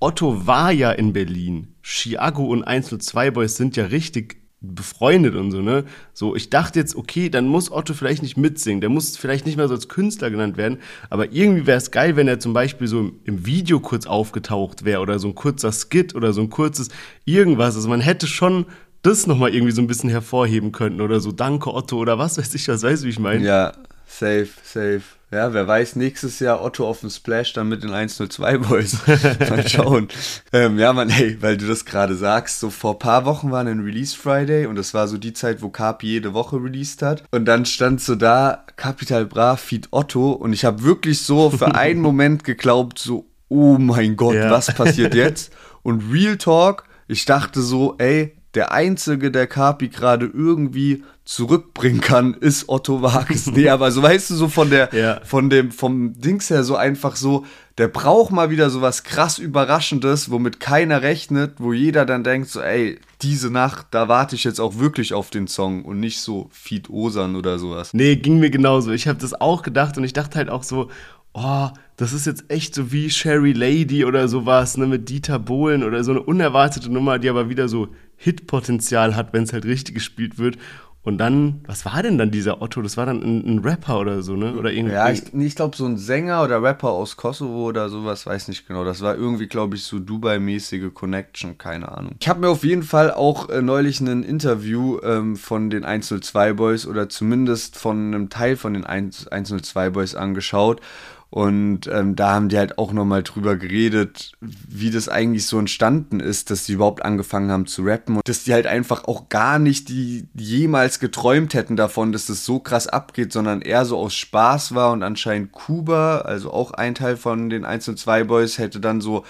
Otto war ja in Berlin. Chiago und 102 Boys sind ja richtig befreundet und so, ne? So, ich dachte jetzt, okay, dann muss Otto vielleicht nicht mitsingen, der muss vielleicht nicht mehr so als Künstler genannt werden, aber irgendwie wäre es geil, wenn er zum Beispiel so im, im Video kurz aufgetaucht wäre oder so ein kurzer Skit oder so ein kurzes irgendwas. Also man hätte schon das nochmal irgendwie so ein bisschen hervorheben können oder so, danke Otto oder was weiß ich, was weißt du, wie ich meine? Ja, safe, safe. Ja, wer weiß, nächstes Jahr Otto auf dem Splash dann mit den 102 Boys. [laughs] Mal schauen. ähm, ja, Mann, ey, weil du das gerade sagst, so vor paar Wochen war ein Release Friday und das war so die Zeit, wo Capi jede Woche released hat. Und dann stand so da, Capital Bra, Feed Otto und ich habe wirklich so für [laughs] einen Moment geglaubt, so, oh mein Gott, Ja. was passiert jetzt? Und Real Talk, ich dachte so, ey, der Einzige, der Capi gerade irgendwie zurückbringen kann, ist Otto Wages. [laughs] Nee, aber so weißt du, so von der, Ja. von dem, vom Dings her so einfach so, der braucht mal wieder so was krass Überraschendes, womit keiner rechnet, wo jeder dann denkt so, ey, diese Nacht, da warte ich jetzt auch wirklich auf den Song und nicht so Feed Osan oder sowas. Nee, ging mir genauso. Ich habe das auch gedacht und ich dachte halt auch so, oh, das ist jetzt echt so wie Sherry Lady oder sowas, ne, mit Dieter Bohlen oder so eine unerwartete Nummer, die aber wieder so Hitpotenzial hat, wenn es halt richtig gespielt wird. Und dann, was war denn dann dieser Otto? Das war dann ein, ein Rapper oder so, ne? Oder irgendwie. Ja, ich, ich glaube, so ein Sänger oder Rapper aus Kosovo oder sowas, weiß nicht genau. Das war irgendwie, glaube ich, so Dubai-mäßige Connection, keine Ahnung. Ich habe mir auf jeden Fall auch äh, neulich ein Interview ähm, von den 102 Boys oder zumindest von einem Teil von den 1, 102 Boys angeschaut. Und ähm, da haben die halt auch nochmal drüber geredet, wie das eigentlich so entstanden ist, dass die überhaupt angefangen haben zu rappen und dass die halt einfach auch gar nicht die jemals geträumt hätten davon, dass das so krass abgeht, sondern eher so aus Spaß war und anscheinend Kuba, also auch ein Teil von den 1 und 2 Boys, hätte dann so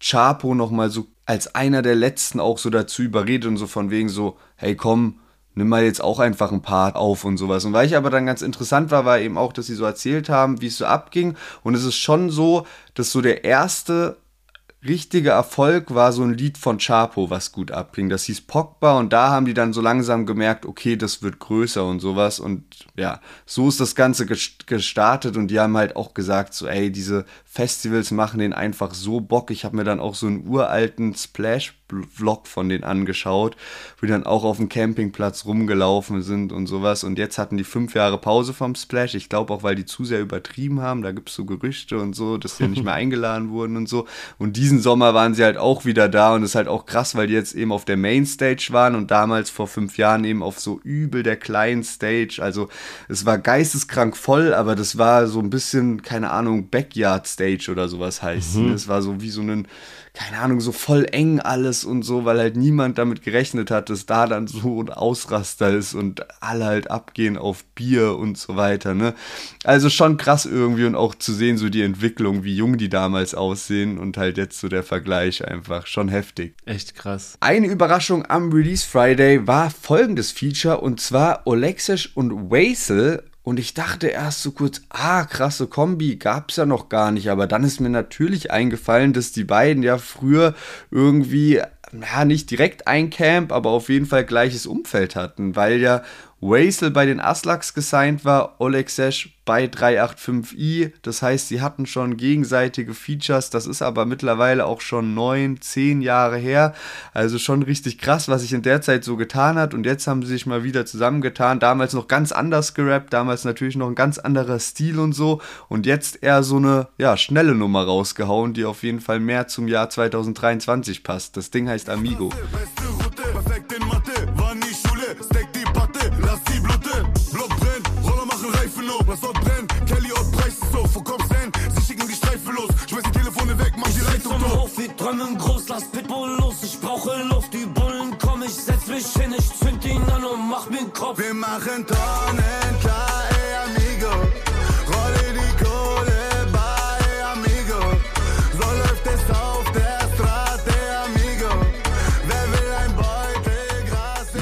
Chapo nochmal so als einer der letzten auch so dazu überredet und so von wegen so, hey komm, nimm mal jetzt auch einfach ein Part auf und sowas. Und weil ich aber dann ganz interessant war, war eben auch, dass sie so erzählt haben, wie es so abging. Und es ist schon so, dass so der erste richtiger Erfolg war so ein Lied von Chapo, was gut abging. Das hieß Pogba und da haben die dann so langsam gemerkt, okay, das wird größer und sowas. Und ja, so ist das Ganze gestartet und die haben halt auch gesagt, so, ey, diese Festivals machen den einfach so Bock. Ich habe mir dann auch so einen uralten Splash-Vlog von denen angeschaut, wo die dann auch auf dem Campingplatz rumgelaufen sind und sowas. Und jetzt hatten die fünf Jahre Pause vom Splash. Ich glaube auch, weil die zu sehr übertrieben haben. Da gibt es so Gerüchte und so, dass die nicht mehr [laughs] eingeladen wurden und so. Und diesen Sommer waren sie halt auch wieder da und es ist halt auch krass, weil die jetzt eben auf der Mainstage waren und damals vor fünf Jahren eben auf so übel der kleinen Stage. Also es war geisteskrank voll, aber das war so ein bisschen, keine Ahnung, Backyard-Stage Stage oder sowas heißt. Mhm. Es war so wie so ein, keine Ahnung, so voll eng alles und so, weil halt niemand damit gerechnet hat, dass da dann so ein Ausraster ist und alle halt abgehen auf Bier und so weiter, ne? Also schon krass irgendwie und auch zu sehen, so die Entwicklung, wie jung die damals aussehen und halt jetzt so der Vergleich einfach schon heftig. Echt krass. Eine Überraschung am Release Friday war folgendes Feature und zwar Olexisch und Wasel und ich dachte erst so kurz, ah, krasse Kombi, gab's ja noch gar nicht. Aber dann ist mir natürlich eingefallen, dass die beiden ja früher irgendwie, ja, nicht direkt ein Camp, aber auf jeden Fall gleiches Umfeld hatten, weil ja Wasel bei den Aslaks gesigned war, Oleg Sesh bei 385i. Das heißt, sie hatten schon gegenseitige Features. Das ist aber mittlerweile auch schon neun, zehn Jahre her. Also schon richtig krass, was sich in der Zeit so getan hat. Und jetzt haben sie sich mal wieder zusammengetan. Damals noch ganz anders gerappt, damals natürlich noch ein ganz anderer Stil und so. Und jetzt eher so eine ja, schnelle Nummer rausgehauen, die auf jeden Fall mehr zum Jahr 2023 passt. Das Ding heißt Amigo. Tot. Hof, wir träumen groß, lass Pitbull los. Ich brauche Luft, die Bullen kommen, ich setz mich hin, ich zünd ihn an und mach mir Kopf. Wir machen Tonnen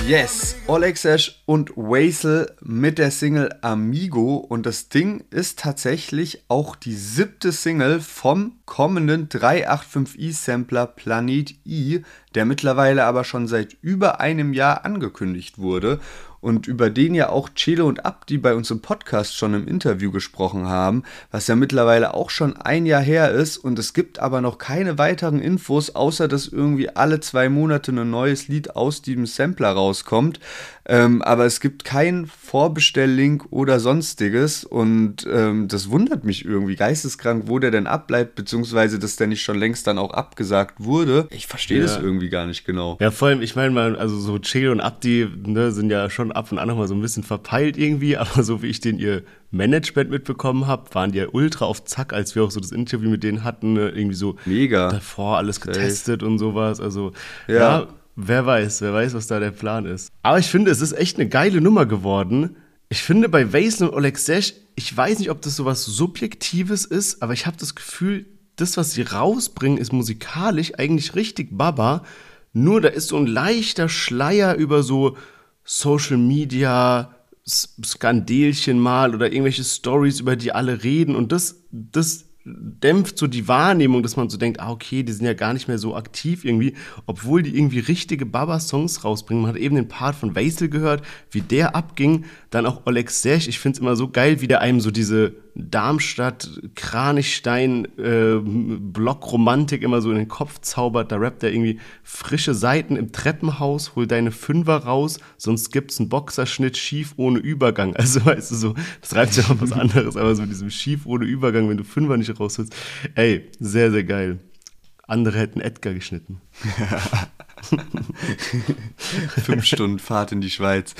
Yes, Oleg Sesh und Wasel mit der Single Amigo. Und das Ding ist tatsächlich auch die siebte Single vom kommenden 385i Sampler Planet I, der mittlerweile aber schon seit über einem Jahr angekündigt wurde und über den ja auch Chelo und Abdi bei uns im Podcast schon im Interview gesprochen haben, was ja mittlerweile auch schon ein Jahr her ist und es gibt aber noch keine weiteren Infos, außer dass irgendwie alle zwei Monate ein neues Lied aus diesem Sampler rauskommt. Ähm, aber es gibt keinen Vorbestelllink oder sonstiges und ähm, das wundert mich irgendwie geisteskrank, wo der denn abbleibt, beziehungsweise dass der nicht schon längst dann auch abgesagt wurde. Ich verstehe Ja. das irgendwie gar nicht genau. Ja, vor allem, ich meine mal, also so Chelo und Abdi ne, sind ja schon ab und an noch mal so ein bisschen verpeilt irgendwie, [laughs] aber so wie ich den ihr Management mitbekommen habe, waren die ja ultra auf Zack, als wir auch so das Interview mit denen hatten, ne, irgendwie so Mega. davor alles getestet und sowas. Also Ja. ja. Wer weiß, wer weiß, was da der Plan ist. Aber ich finde, es ist echt eine geile Nummer geworden. Ich finde bei Vasen und Oleg Sesh, ich weiß nicht, ob das so was Subjektives ist, aber ich habe das Gefühl, das, was sie rausbringen, ist musikalisch eigentlich richtig Baba. Nur da ist so ein leichter Schleier über so Social Media, Skandelchen mal oder irgendwelche Stories, über die alle reden. Und das, das dämpft so die Wahrnehmung, dass man so denkt, ah, okay, die sind ja gar nicht mehr so aktiv irgendwie, obwohl die irgendwie richtige Baba-Songs rausbringen. Man hat eben den Part von Wasel gehört, wie der abging. Dann auch Oleg Sech. Ich finde es immer so geil, wie der einem so diese Darmstadt, Kranichstein, äh, Blockromantik immer so in den Kopf zaubert. Da rappt er irgendwie frische Seiten im Treppenhaus, hol deine Fünfer raus, sonst gibt's einen Boxerschnitt schief ohne Übergang. [laughs] Also weißt du so, das reibt ja auf was anderes, aber so mit diesem schief ohne Übergang, wenn du Fünfer nicht rausholst. Ey, sehr, sehr geil. Andere hätten Edgar geschnitten. [laughs] Fünf Stunden Fahrt in die Schweiz.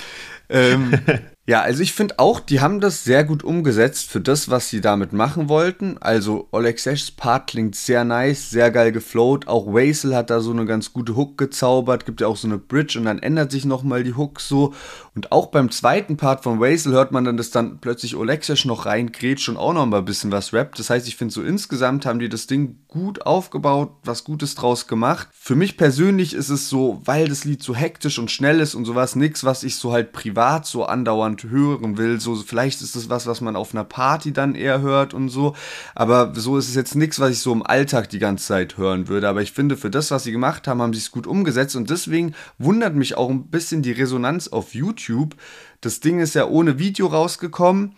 Ähm, [laughs] ja, also ich finde auch, die haben das sehr gut umgesetzt für das, was sie damit machen wollten. Also Olexeshs Part klingt sehr nice, sehr geil geflowt. Auch Wasel hat da so eine ganz gute Hook gezaubert, gibt ja auch so eine Bridge und dann ändert sich nochmal die Hook so. Und auch beim zweiten Part von Wasel hört man dann, dass dann plötzlich Olexesh noch reingrätscht und auch noch mal ein bisschen was rappt. Das heißt, ich finde so insgesamt haben die das Ding gut aufgebaut, was Gutes draus gemacht. Für mich persönlich ist es so, weil das Lied so hektisch und schnell ist und sowas, nix, was ich so halt privat so andauernd hören will. So, vielleicht ist es was, was man auf einer Party dann eher hört und so. Aber so ist es jetzt nichts, was ich so im Alltag die ganze Zeit hören würde. Aber ich finde, für das, was sie gemacht haben, haben sie es gut umgesetzt. Und deswegen wundert mich auch ein bisschen die Resonanz auf YouTube. Das Ding ist ja ohne Video rausgekommen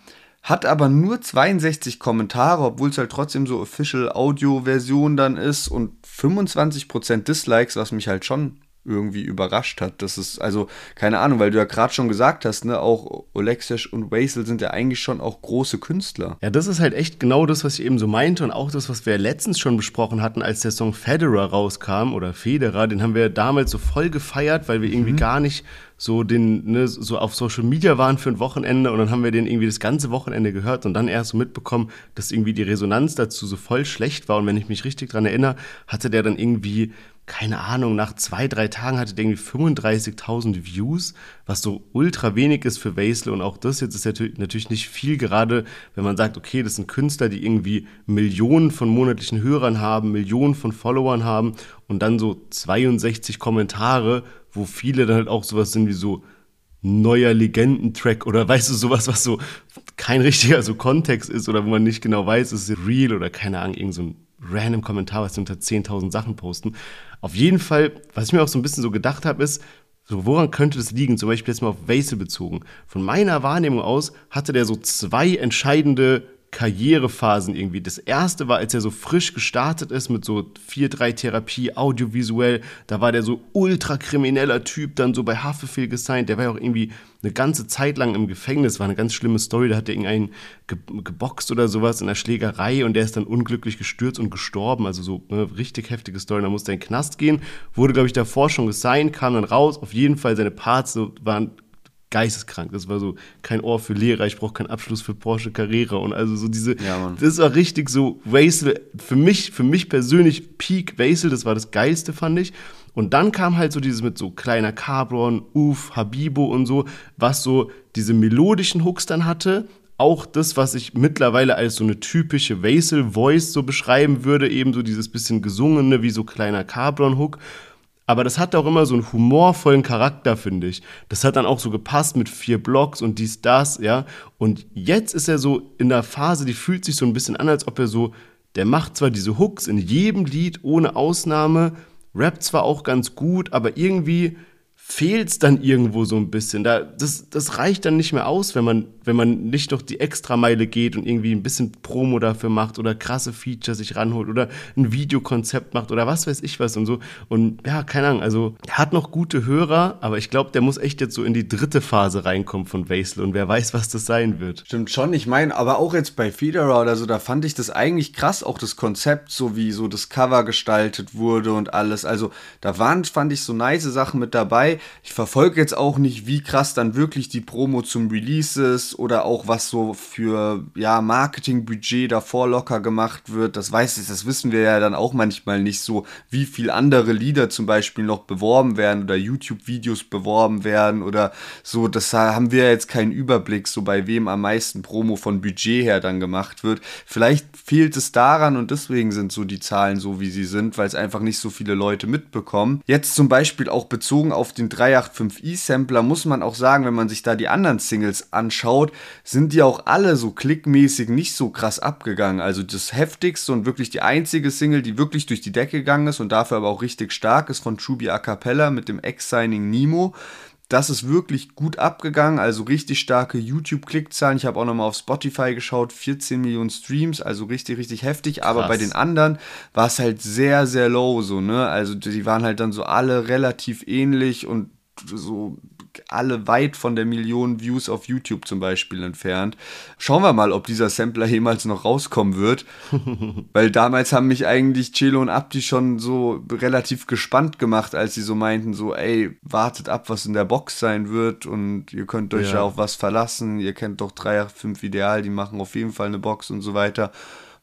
hat aber nur 62 Kommentare, obwohl es halt trotzdem so Official Audio Version dann ist und 25% Dislikes, was mich halt schon irgendwie überrascht hat. Das ist, also, keine Ahnung, weil du ja gerade schon gesagt hast, ne, auch Oleksic und Wasel sind ja eigentlich schon auch große Künstler. Ja, das ist halt echt genau das, was ich eben so meinte und auch das, was wir letztens schon besprochen hatten, als der Song Federer rauskam oder Federer, den haben wir damals so voll gefeiert, weil wir irgendwie mhm. gar nicht so den, ne, so auf Social Media waren für ein Wochenende und dann haben wir den irgendwie das ganze Wochenende gehört und dann erst so mitbekommen, dass irgendwie die Resonanz dazu so voll schlecht war und wenn ich mich richtig dran erinnere, hatte der dann irgendwie keine Ahnung, nach zwei, drei Tagen hatte der irgendwie 35.000 Views, was so ultra wenig ist für Wastel und auch das jetzt ist natürlich nicht viel, gerade wenn man sagt, okay, das sind Künstler, die irgendwie Millionen von monatlichen Hörern haben, Millionen von Followern haben und dann so 62 Kommentare, wo viele dann halt auch sowas sind wie so neuer Legendentrack oder [laughs] weißt du, sowas, was so kein richtiger so Kontext ist oder wo man nicht genau weiß, ist es real oder keine Ahnung, irgend so random Kommentar, was sie unter 10.000 Sachen posten. Auf jeden Fall, was ich mir auch so ein bisschen so gedacht habe, ist, so, woran könnte das liegen? Zum Beispiel jetzt mal auf Wasel bezogen. Von meiner Wahrnehmung aus hatte der so zwei entscheidende Karrierephasen irgendwie. Das erste war, als er so frisch gestartet ist mit so 4-3-Therapie, audiovisuell. Da war der so ultra krimineller Typ, dann so bei Haftbefehl gesigned. Der war ja auch irgendwie eine ganze Zeit lang im Gefängnis. War eine ganz schlimme Story. Da hat er irgendeinen ge geboxt oder sowas in der Schlägerei und der ist dann unglücklich gestürzt und gestorben. Also so eine richtig heftige Story. Da musste er in den Knast gehen. Wurde, glaube ich, davor schon gesigned, kam dann raus. Auf jeden Fall seine Parts waren geisteskrank. Das war so kein Ohr für Lehrer, ich brauche keinen Abschluss für Porsche Carrera und also so diese, ja, das war richtig so Wasel, für mich, für mich persönlich Peak Wasel, das war das Geilste, fand ich. Und dann kam halt so dieses mit so kleiner Cabron, Uf, Habibo und so, was so diese melodischen Hooks dann hatte, auch das, was ich mittlerweile als so eine typische Vasel-Voice so beschreiben würde, eben so dieses bisschen gesungene, wie so kleiner Cabron-Hook. Aber das hat auch immer so einen humorvollen Charakter, finde ich. Das hat dann auch so gepasst mit vier Blocks und dies, das, ja. Und jetzt ist er so in der Phase, die fühlt sich so ein bisschen an, als ob er so, der macht zwar diese Hooks in jedem Lied ohne Ausnahme, rappt zwar auch ganz gut, aber irgendwie fehlt es dann irgendwo so ein bisschen. Da, das, das reicht dann nicht mehr aus, wenn man, wenn man nicht noch die Extrameile geht und irgendwie ein bisschen Promo dafür macht oder krasse Features sich ranholt oder ein Videokonzept macht oder was weiß ich was und so. Und ja, keine Ahnung, also hat noch gute Hörer, aber ich glaube, der muss echt jetzt so in die dritte Phase reinkommen von Vasel und wer weiß, was das sein wird. Stimmt schon, ich meine, aber auch jetzt bei Federer oder so, da fand ich das eigentlich krass, auch das Konzept, so wie so das Cover gestaltet wurde und alles. Also da waren, fand ich, so nice Sachen mit dabei ich verfolge jetzt auch nicht, wie krass dann wirklich die Promo zum Release ist oder auch was so für ja, Marketingbudget davor locker gemacht wird. Das weiß ich, das wissen wir ja dann auch manchmal nicht so, wie viel andere Lieder zum Beispiel noch beworben werden oder YouTube-Videos beworben werden oder so. Das haben wir jetzt keinen Überblick, so bei wem am meisten Promo von Budget her dann gemacht wird. Vielleicht fehlt es daran und deswegen sind so die Zahlen so, wie sie sind, weil es einfach nicht so viele Leute mitbekommen. Jetzt zum Beispiel auch bezogen auf den 385i-Sampler muss man auch sagen, wenn man sich da die anderen Singles anschaut, sind die auch alle so klickmäßig nicht so krass abgegangen. Also das heftigste und wirklich die einzige Single, die wirklich durch die Decke gegangen ist und dafür aber auch richtig stark ist von Truby A Cappella mit dem Ex-Signing Nemo. Das ist wirklich gut abgegangen, also richtig starke YouTube-Klickzahlen. Ich habe auch nochmal auf Spotify geschaut, 14 Millionen Streams, also richtig, richtig heftig. Krass. Aber bei den anderen war es halt sehr, sehr low, so, ne? Also die waren halt dann so alle relativ ähnlich und so alle weit von der Million Views auf YouTube zum Beispiel entfernt. Schauen wir mal, ob dieser Sampler jemals noch rauskommen wird. [laughs] Weil damals haben mich eigentlich Celo und Abdi schon so relativ gespannt gemacht, als sie so meinten, so, ey, wartet ab, was in der Box sein wird und ihr könnt euch ja, Ja. auf was verlassen. Ihr kennt doch 385 Ideal, die machen auf jeden Fall eine Box und so weiter.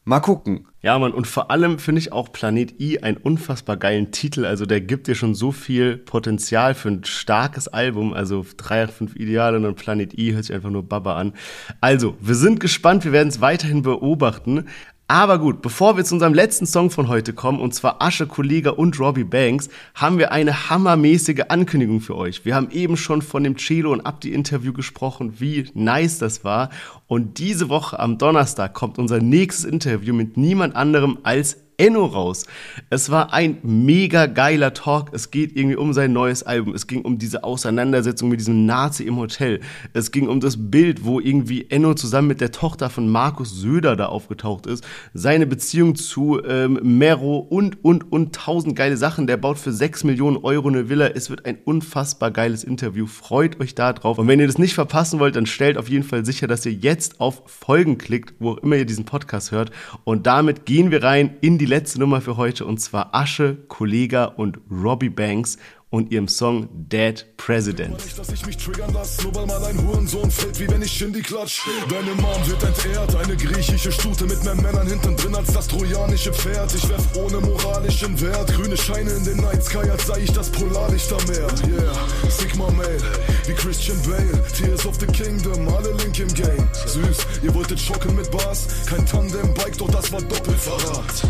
Mal gucken. Ja, Mann, und vor allem finde ich auch Planet I einen unfassbar geilen Titel. Also der gibt dir schon so viel Potenzial für ein starkes Album. Also 385 Ideal und dann Planet I hört sich einfach nur Baba an. Also, wir sind gespannt, wir werden es weiterhin beobachten. Aber gut, bevor wir zu unserem letzten Song von heute kommen, und zwar Asche Kollega und Robbie Banks, haben wir eine hammermäßige Ankündigung für euch. Wir haben eben schon von dem Celo und Abdi-Interview gesprochen, wie nice das war. Und diese Woche am Donnerstag kommt unser nächstes Interview mit niemand anderem als Enno raus. Es war ein mega geiler Talk. Es geht irgendwie um sein neues Album. Es ging um diese Auseinandersetzung mit diesem Nazi im Hotel. Es ging um das Bild, wo irgendwie Enno zusammen mit der Tochter von Markus Söder da aufgetaucht ist. Seine Beziehung zu ähm, Mero und, und, und tausend geile Sachen. Der baut für 6 Millionen Euro eine Villa. Es wird ein unfassbar geiles Interview. Freut euch da drauf. Und wenn ihr das nicht verpassen wollt, dann stellt auf jeden Fall sicher, dass ihr jetzt auf Folgen klickt, wo auch immer ihr diesen Podcast hört. Und damit gehen wir rein in die letzte Nummer für heute und zwar Asche, Kollega und Robbie Banks und ihrem Song Dead President. Dass ich mich triggern lass, nur weil mal ein Hurensohn fällt, wie wenn ich Shindy klatsch. Deine Mom wird entehrt, eine griechische Stute mit mehr Männern hinten drin als das trojanische Pferd. Ich werf ohne moralischen Wert grüne Scheine in den Night Sky, als sei ich das Polarlichtermeer. Yeah, Sigma Male, wie Christian Bale, Tears of the Kingdom, alle Link im Game. Süß, ihr wolltet schocken mit Bars, kein Tandem-Bike, doch das war Doppelverrat.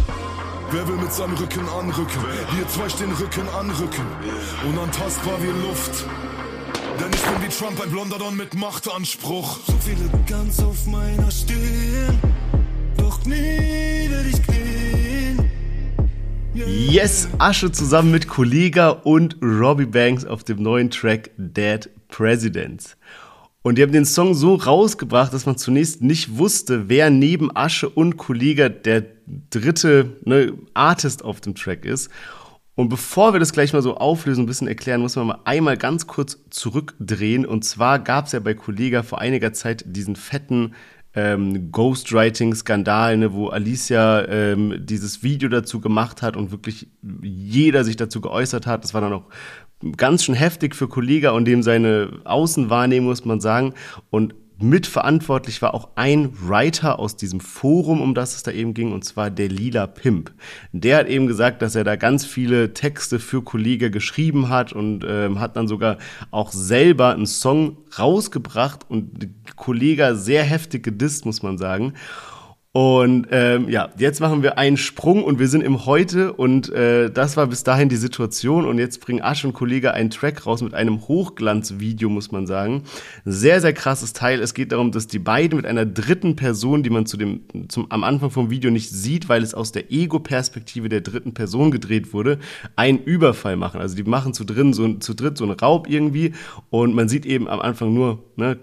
Wer will mit seinem Rücken anrücken? Wir zwei stehen Rücken an Rücken. Unantastbar wie Luft. Denn ich bin wie Trump, ein blonder Don mit Machtanspruch. So viele ganz auf meiner Stirn, doch nie will ich knien. Yes, Asche zusammen mit Kollega und Robbie Banks auf dem neuen Track Dead Presidents. Und die haben den Song so rausgebracht, dass man zunächst nicht wusste, wer neben Asche und Kollega der dritte ne, Artist auf dem Track ist. Und bevor wir das gleich mal so auflösen, ein bisschen erklären, muss man mal einmal ganz kurz zurückdrehen. Und zwar gab es ja bei Kollega vor einiger Zeit diesen fetten ähm, Ghostwriting-Skandal, ne, wo Alicia ähm, dieses Video dazu gemacht hat und wirklich jeder sich dazu geäußert hat. Das war dann auch ganz schön heftig für Kollega und dem seine Außenwahrnehmung, muss man sagen. Und mitverantwortlich war auch ein Writer aus diesem Forum, um das es da eben ging, und zwar der Lila Pimp. Der hat eben gesagt, dass er da ganz viele Texte für Kollega geschrieben hat und ähm, hat dann sogar auch selber einen Song rausgebracht und Kollega sehr heftig gedisst, muss man sagen. Und ähm, ja, jetzt machen wir einen Sprung und wir sind im Heute und äh, das war bis dahin die Situation und jetzt bringen Asch und Kollege einen Track raus mit einem Hochglanzvideo, muss man sagen. Sehr, sehr krasses Teil. Es geht darum, dass die beiden mit einer dritten Person, die man zu dem, zum, am Anfang vom Video nicht sieht, weil es aus der Ego-Perspektive der dritten Person gedreht wurde, einen Überfall machen. Also die machen zu, drin, so, zu dritt so einen Raub irgendwie und man sieht eben am Anfang nur ne,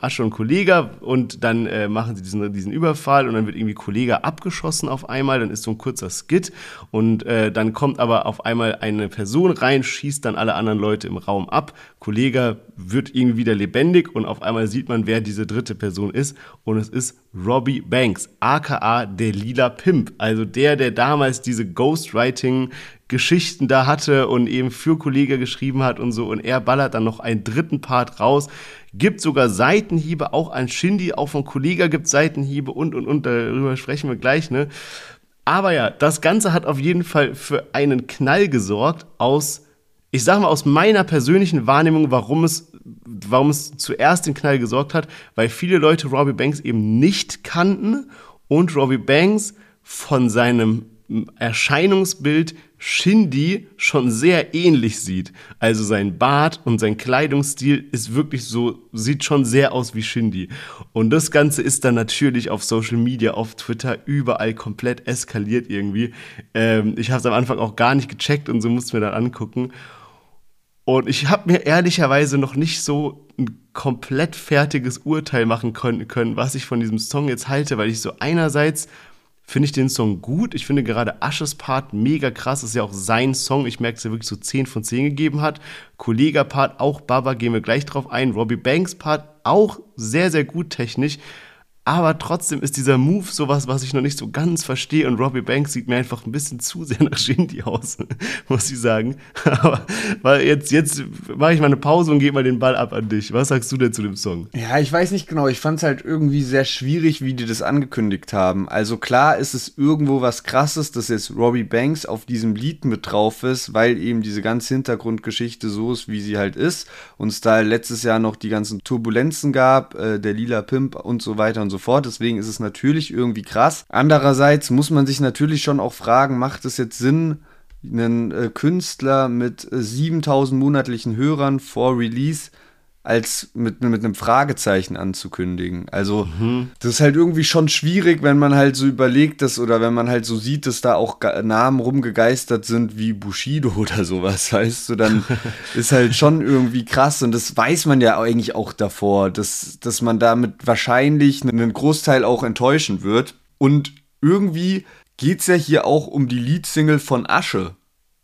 Asche und Kollege und dann äh, machen sie diesen, diesen Überfall und dann wird irgendwie Kollege abgeschossen auf einmal, dann ist so ein kurzer Skit und äh, dann kommt aber auf einmal eine Person rein, schießt dann alle anderen Leute im Raum ab, Kollege wird irgendwie wieder lebendig und auf einmal sieht man, wer diese dritte Person ist und es ist Robbie Banks, aka der lila Pimp, also der, der damals diese Ghostwriting Geschichten da hatte und eben für Kollege geschrieben hat und so und er ballert dann noch einen dritten Part raus, gibt sogar Seitenhiebe auch an Shindy, auch von Kollega gibt Seitenhiebe und und und, darüber sprechen wir gleich, ne? Aber ja, das Ganze hat auf jeden Fall für einen Knall gesorgt aus, ich sag mal aus meiner persönlichen Wahrnehmung, warum es, warum es zuerst den Knall gesorgt hat, weil viele Leute Robbie Banks eben nicht kannten und Robbie Banks von seinem Erscheinungsbild Shindy schon sehr ähnlich sieht. Also sein Bart und sein Kleidungsstil ist wirklich so, sieht schon sehr aus wie Shindy. Und das Ganze ist dann natürlich auf Social Media, auf Twitter, überall komplett eskaliert irgendwie. Ähm, ich habe es am Anfang auch gar nicht gecheckt und so musste mir dann angucken. Und ich habe mir ehrlicherweise noch nicht so ein komplett fertiges Urteil machen können, können, was ich von diesem Song jetzt halte, weil ich so einerseits finde ich den Song gut. Ich finde gerade Asches Part mega krass. Das ist ja auch sein Song. Ich merke, dass er wirklich so 10 von 10 gegeben hat. Kollega Part auch Baba, gehen wir gleich drauf ein. Robbie Banks Part auch sehr, sehr gut technisch. Aber trotzdem ist dieser Move sowas, was ich noch nicht so ganz verstehe. Und Robbie Banks sieht mir einfach ein bisschen zu sehr nach Shindy aus, [laughs] muss ich sagen. [laughs] Aber weil jetzt, jetzt mache ich mal eine Pause und gebe mal den Ball ab an dich. Was sagst du denn zu dem Song? Ja, ich weiß nicht genau. Ich fand es halt irgendwie sehr schwierig, wie die das angekündigt haben. Also klar ist es irgendwo was krasses, dass jetzt Robbie Banks auf diesem Lied mit drauf ist, weil eben diese ganze Hintergrundgeschichte so ist, wie sie halt ist. Und es da letztes Jahr noch die ganzen Turbulenzen gab, äh, der lila Pimp und so weiter und so fort. Deswegen ist es natürlich irgendwie krass. Andererseits muss man sich natürlich schon auch fragen, macht es jetzt Sinn, einen äh, Künstler mit äh, 7000 monatlichen Hörern vor Release als mit, mit einem Fragezeichen anzukündigen. Also das ist halt irgendwie schon schwierig, wenn man halt so überlegt, dass oder wenn man halt so sieht, dass da auch Namen rumgegeistert sind wie Bushido [laughs] oder sowas, weißt du, dann [laughs] ist halt schon irgendwie krass und das weiß man ja eigentlich auch davor, dass, dass man damit wahrscheinlich einen Großteil auch enttäuschen wird und irgendwie geht's ja hier auch um die Leadsingle von Asche.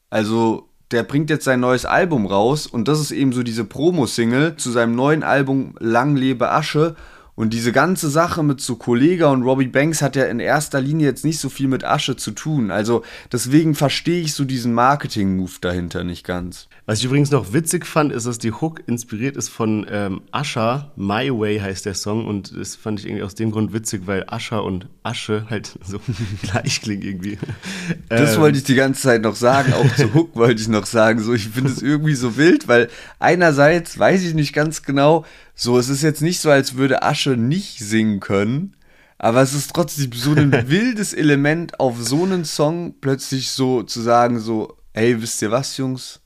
Also, der bringt jetzt sein neues Album raus und das ist eben so diese Promo-Single zu seinem neuen Album Lang lebe Asche. Und diese ganze Sache mit so Kollega und Robbie Banks hat ja in erster Linie jetzt nicht so viel mit Asche zu tun. Also deswegen verstehe ich so diesen Marketing-Move dahinter nicht ganz. Was ich übrigens noch witzig fand, ist, dass die Hook inspiriert ist von ähm, Usher. My Way heißt der Song. Und das fand ich irgendwie aus dem Grund witzig, weil Usher und Asche halt [laughs] so gleich klingen irgendwie. [laughs] Das Ähm, wollte ich die ganze Zeit noch sagen, auch zu Hook wollte ich noch sagen. So, ich finde es irgendwie so wild, weil einerseits weiß ich nicht ganz genau, so, es ist jetzt nicht so, als würde Asche nicht singen können, aber es ist trotzdem so ein [laughs] wildes Element, auf so einen Song plötzlich so zu sagen, so, ey, wisst ihr was, Jungs?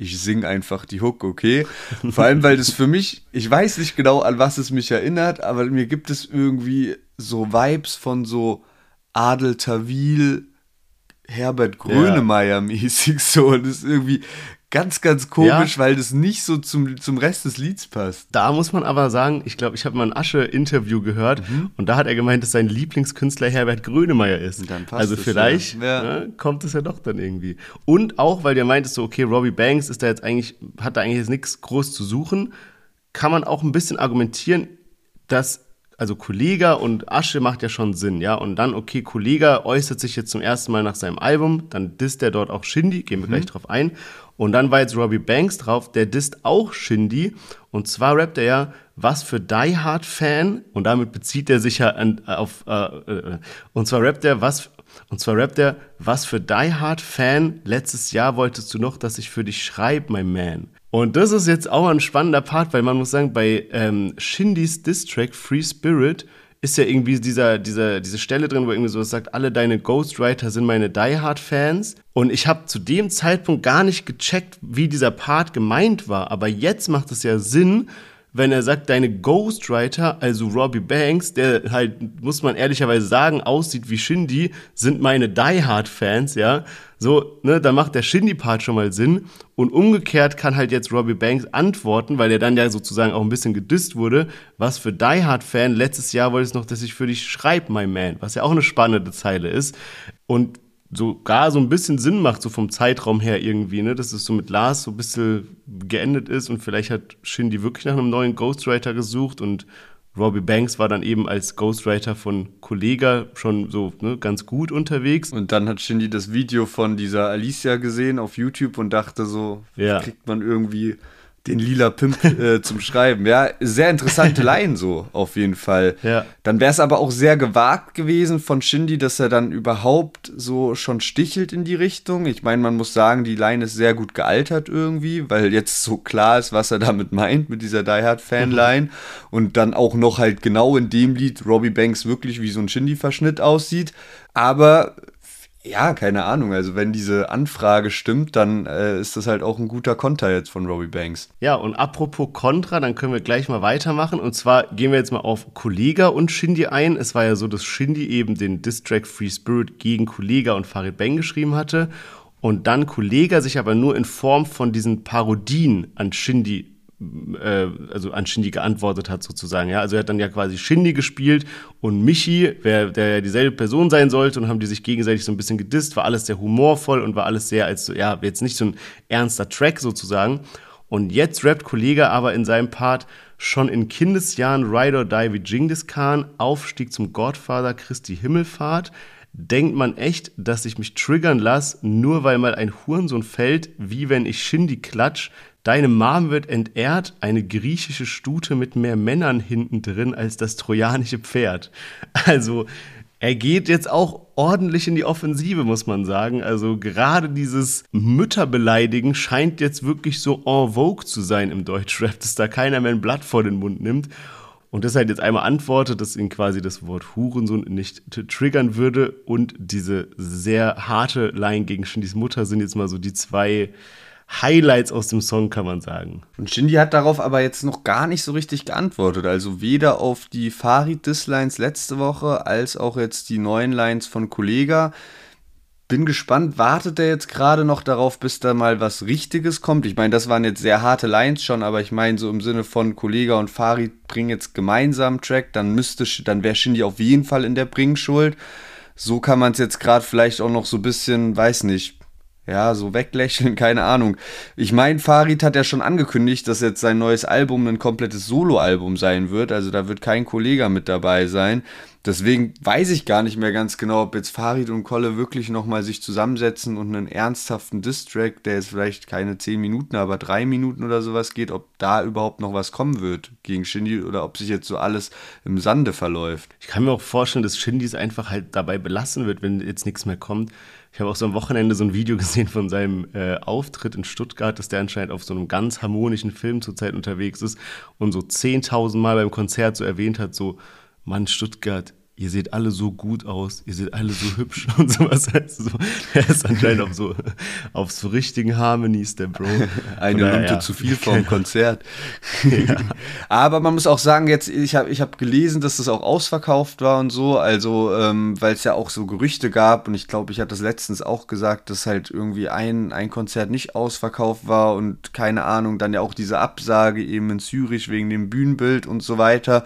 Ich sing einfach die Hook, okay? Vor allem, weil das für mich, ich weiß nicht genau, an was es mich erinnert, aber mir gibt es irgendwie so Vibes von so Adel Tawil, Herbert Grönemeyer mäßig so und ist irgendwie ganz, ganz komisch, Ja. weil das nicht so zum, zum Rest des Lieds passt. Da muss man aber sagen, ich glaube, ich habe mal ein Asche-Interview gehört und da hat er gemeint, dass sein Lieblingskünstler Herbert Grönemeyer ist. Mhm. Dann passt also vielleicht ja. Ja. ne, kommt es ja doch dann irgendwie. Und auch, weil der meintest so, okay, Robbie Banks ist da jetzt eigentlich, hat da eigentlich jetzt nichts groß zu suchen, kann man auch ein bisschen argumentieren, dass also Kollega und Asche macht ja schon Sinn, ja. Und dann, okay, Kollega äußert sich jetzt zum ersten Mal nach seinem Album, dann disst er dort auch Shindy, gehen wir gleich drauf ein. Und dann war jetzt Robbie Banks drauf, der disst auch Shindy. Und zwar rappt er ja, was für Die Hard Fan, und damit bezieht er sich ja auf, äh, äh, und zwar rappt er, was, und zwar rappt er, was für Die Hard Fan, letztes Jahr wolltest du noch, dass ich für dich schreibe, my man. Und das ist jetzt auch ein spannender Part, weil man muss sagen, bei ähm, Shindys Distrack Free Spirit ist ja irgendwie dieser, dieser, diese Stelle drin, wo irgendwie so sagt, alle deine Ghostwriter sind meine Die Hard Fans. Und ich habe zu dem Zeitpunkt gar nicht gecheckt, wie dieser Part gemeint war. Aber jetzt macht es ja Sinn, wenn er sagt, deine Ghostwriter, also Robbie Banks, der halt, muss man ehrlicherweise sagen, aussieht wie Shindy, sind meine Die Hard Fans, ja. So, ne, da macht der Shindy-Part schon mal Sinn. Und umgekehrt kann halt jetzt Robbie Banks antworten, weil er dann ja sozusagen auch ein bisschen gedisst wurde. Was für Die Hard-Fan, letztes Jahr wollte es noch, dass ich für dich schreibe, my man. Was ja auch eine spannende Zeile ist. Und sogar so ein bisschen Sinn macht, so vom Zeitraum her irgendwie, ne, dass es so mit Lars so ein bisschen geendet ist und vielleicht hat Shindy wirklich nach einem neuen Ghostwriter gesucht und Robbie Banks war dann eben als Ghostwriter von Kollega schon so ne, ganz gut unterwegs. Und dann hat Shindy das Video von dieser Alicia gesehen auf YouTube und dachte so, Ja. kriegt man irgendwie den lila Pimp [laughs] äh, zum Schreiben. Ja, sehr interessante Line so, auf jeden Fall. Ja. Dann wäre es aber auch sehr gewagt gewesen von Shindy, dass er dann überhaupt so schon stichelt in die Richtung. Ich meine, man muss sagen, die Line ist sehr gut gealtert irgendwie, weil jetzt so klar ist, was er damit meint mit dieser Die Hard Fan-Line. Und dann auch noch halt genau in dem Lied Robbie Banks wirklich wie so ein Shindy-Verschnitt aussieht. Aber ja, keine Ahnung. Also wenn diese Anfrage stimmt, dann äh, ist das halt auch ein guter Konter jetzt von Robbie Banks. Ja, und apropos Contra, dann können wir gleich mal weitermachen. Und zwar gehen wir jetzt mal auf Kollega und Shindy ein. Es war ja so, dass Shindy eben den Distrack Free Spirit gegen Kollega und Farid Bang geschrieben hatte. Und dann Kollega sich aber nur in Form von diesen Parodien an Shindy äh, also an Shindy geantwortet hat sozusagen. Ja, also er hat dann ja quasi Shindy gespielt und Michi, wer, der ja dieselbe Person sein sollte und haben die sich gegenseitig so ein bisschen gedisst, war alles sehr humorvoll und war alles sehr als so, ja, jetzt nicht so ein ernster Track sozusagen. Und jetzt rappt Kollege aber in seinem Part schon in Kindesjahren Ride or Die wie Genghis Khan, Aufstieg zum Godfather Christi Himmelfahrt, denkt man echt, dass ich mich triggern lasse, nur weil mal ein Hurensohn fällt, wie wenn ich Shindy klatsch, Deine Mom wird entehrt, eine griechische Stute mit mehr Männern hinten drin als das trojanische Pferd. Also, er geht jetzt auch ordentlich in die Offensive, muss man sagen. Also gerade dieses Mütterbeleidigen scheint jetzt wirklich so en vogue zu sein im Deutschrap, dass da keiner mehr ein Blatt vor den Mund nimmt. Und das halt jetzt einmal antwortet, dass ihn quasi das Wort Hurensohn nicht triggern würde. Und diese sehr harte Line gegen Shindys Mutter sind jetzt mal so die zwei Highlights aus dem Song, kann man sagen. Und Shindy hat darauf aber jetzt noch gar nicht so richtig geantwortet. Also weder auf die Farid-Diss-Lines letzte Woche, als auch jetzt die neuen Lines von Kollega. Bin gespannt, wartet er jetzt gerade noch darauf, bis da mal was Richtiges kommt? Ich meine, das waren jetzt sehr harte Lines schon, aber ich meine, so im Sinne von Kollega und Farid bringen jetzt gemeinsam Track, dann müsste, dann wäre Shindy auf jeden Fall in der Bringschuld. So kann man es jetzt gerade vielleicht auch noch so ein bisschen, weiß nicht, ja, so weglächeln, [laughs] keine Ahnung. Ich meine, Farid hat ja schon angekündigt, dass jetzt sein neues Album ein komplettes Soloalbum sein wird. Also da wird kein Kollege mit dabei sein. Deswegen weiß ich gar nicht mehr ganz genau, ob jetzt Farid und Kolle wirklich nochmal sich zusammensetzen und einen ernsthaften Distrack, der jetzt vielleicht keine 10 Minuten, aber 3 Minuten oder sowas geht, ob da überhaupt noch was kommen wird gegen Shindy oder ob sich jetzt so alles im Sande verläuft. Ich kann mir auch vorstellen, dass Shindy es einfach halt dabei belassen wird, wenn jetzt nichts mehr kommt. Ich habe auch so am Wochenende so ein Video [laughs] gesehen von seinem äh, Auftritt in Stuttgart, dass der anscheinend auf so einem ganz harmonischen Film zurzeit unterwegs ist und so 10.000 Mal beim Konzert so erwähnt hat, so Mann, Stuttgart, ihr seht alle so gut aus, ihr seht alle so hübsch und sowas. [laughs] Also so, er ist anscheinend auf so, auf so richtigen Harmonies, der Bro. Eine Minute ja. zu viel vor dem [laughs] Konzert. ja. Aber man muss auch sagen, jetzt, ich habe ich hab gelesen, dass das auch ausverkauft war und so, also, ähm, weil es ja auch so Gerüchte gab und ich glaube, ich hatte das letztens auch gesagt, dass halt irgendwie ein, ein Konzert nicht ausverkauft war und keine Ahnung, dann ja auch diese Absage eben in Zürich wegen dem Bühnenbild und so weiter.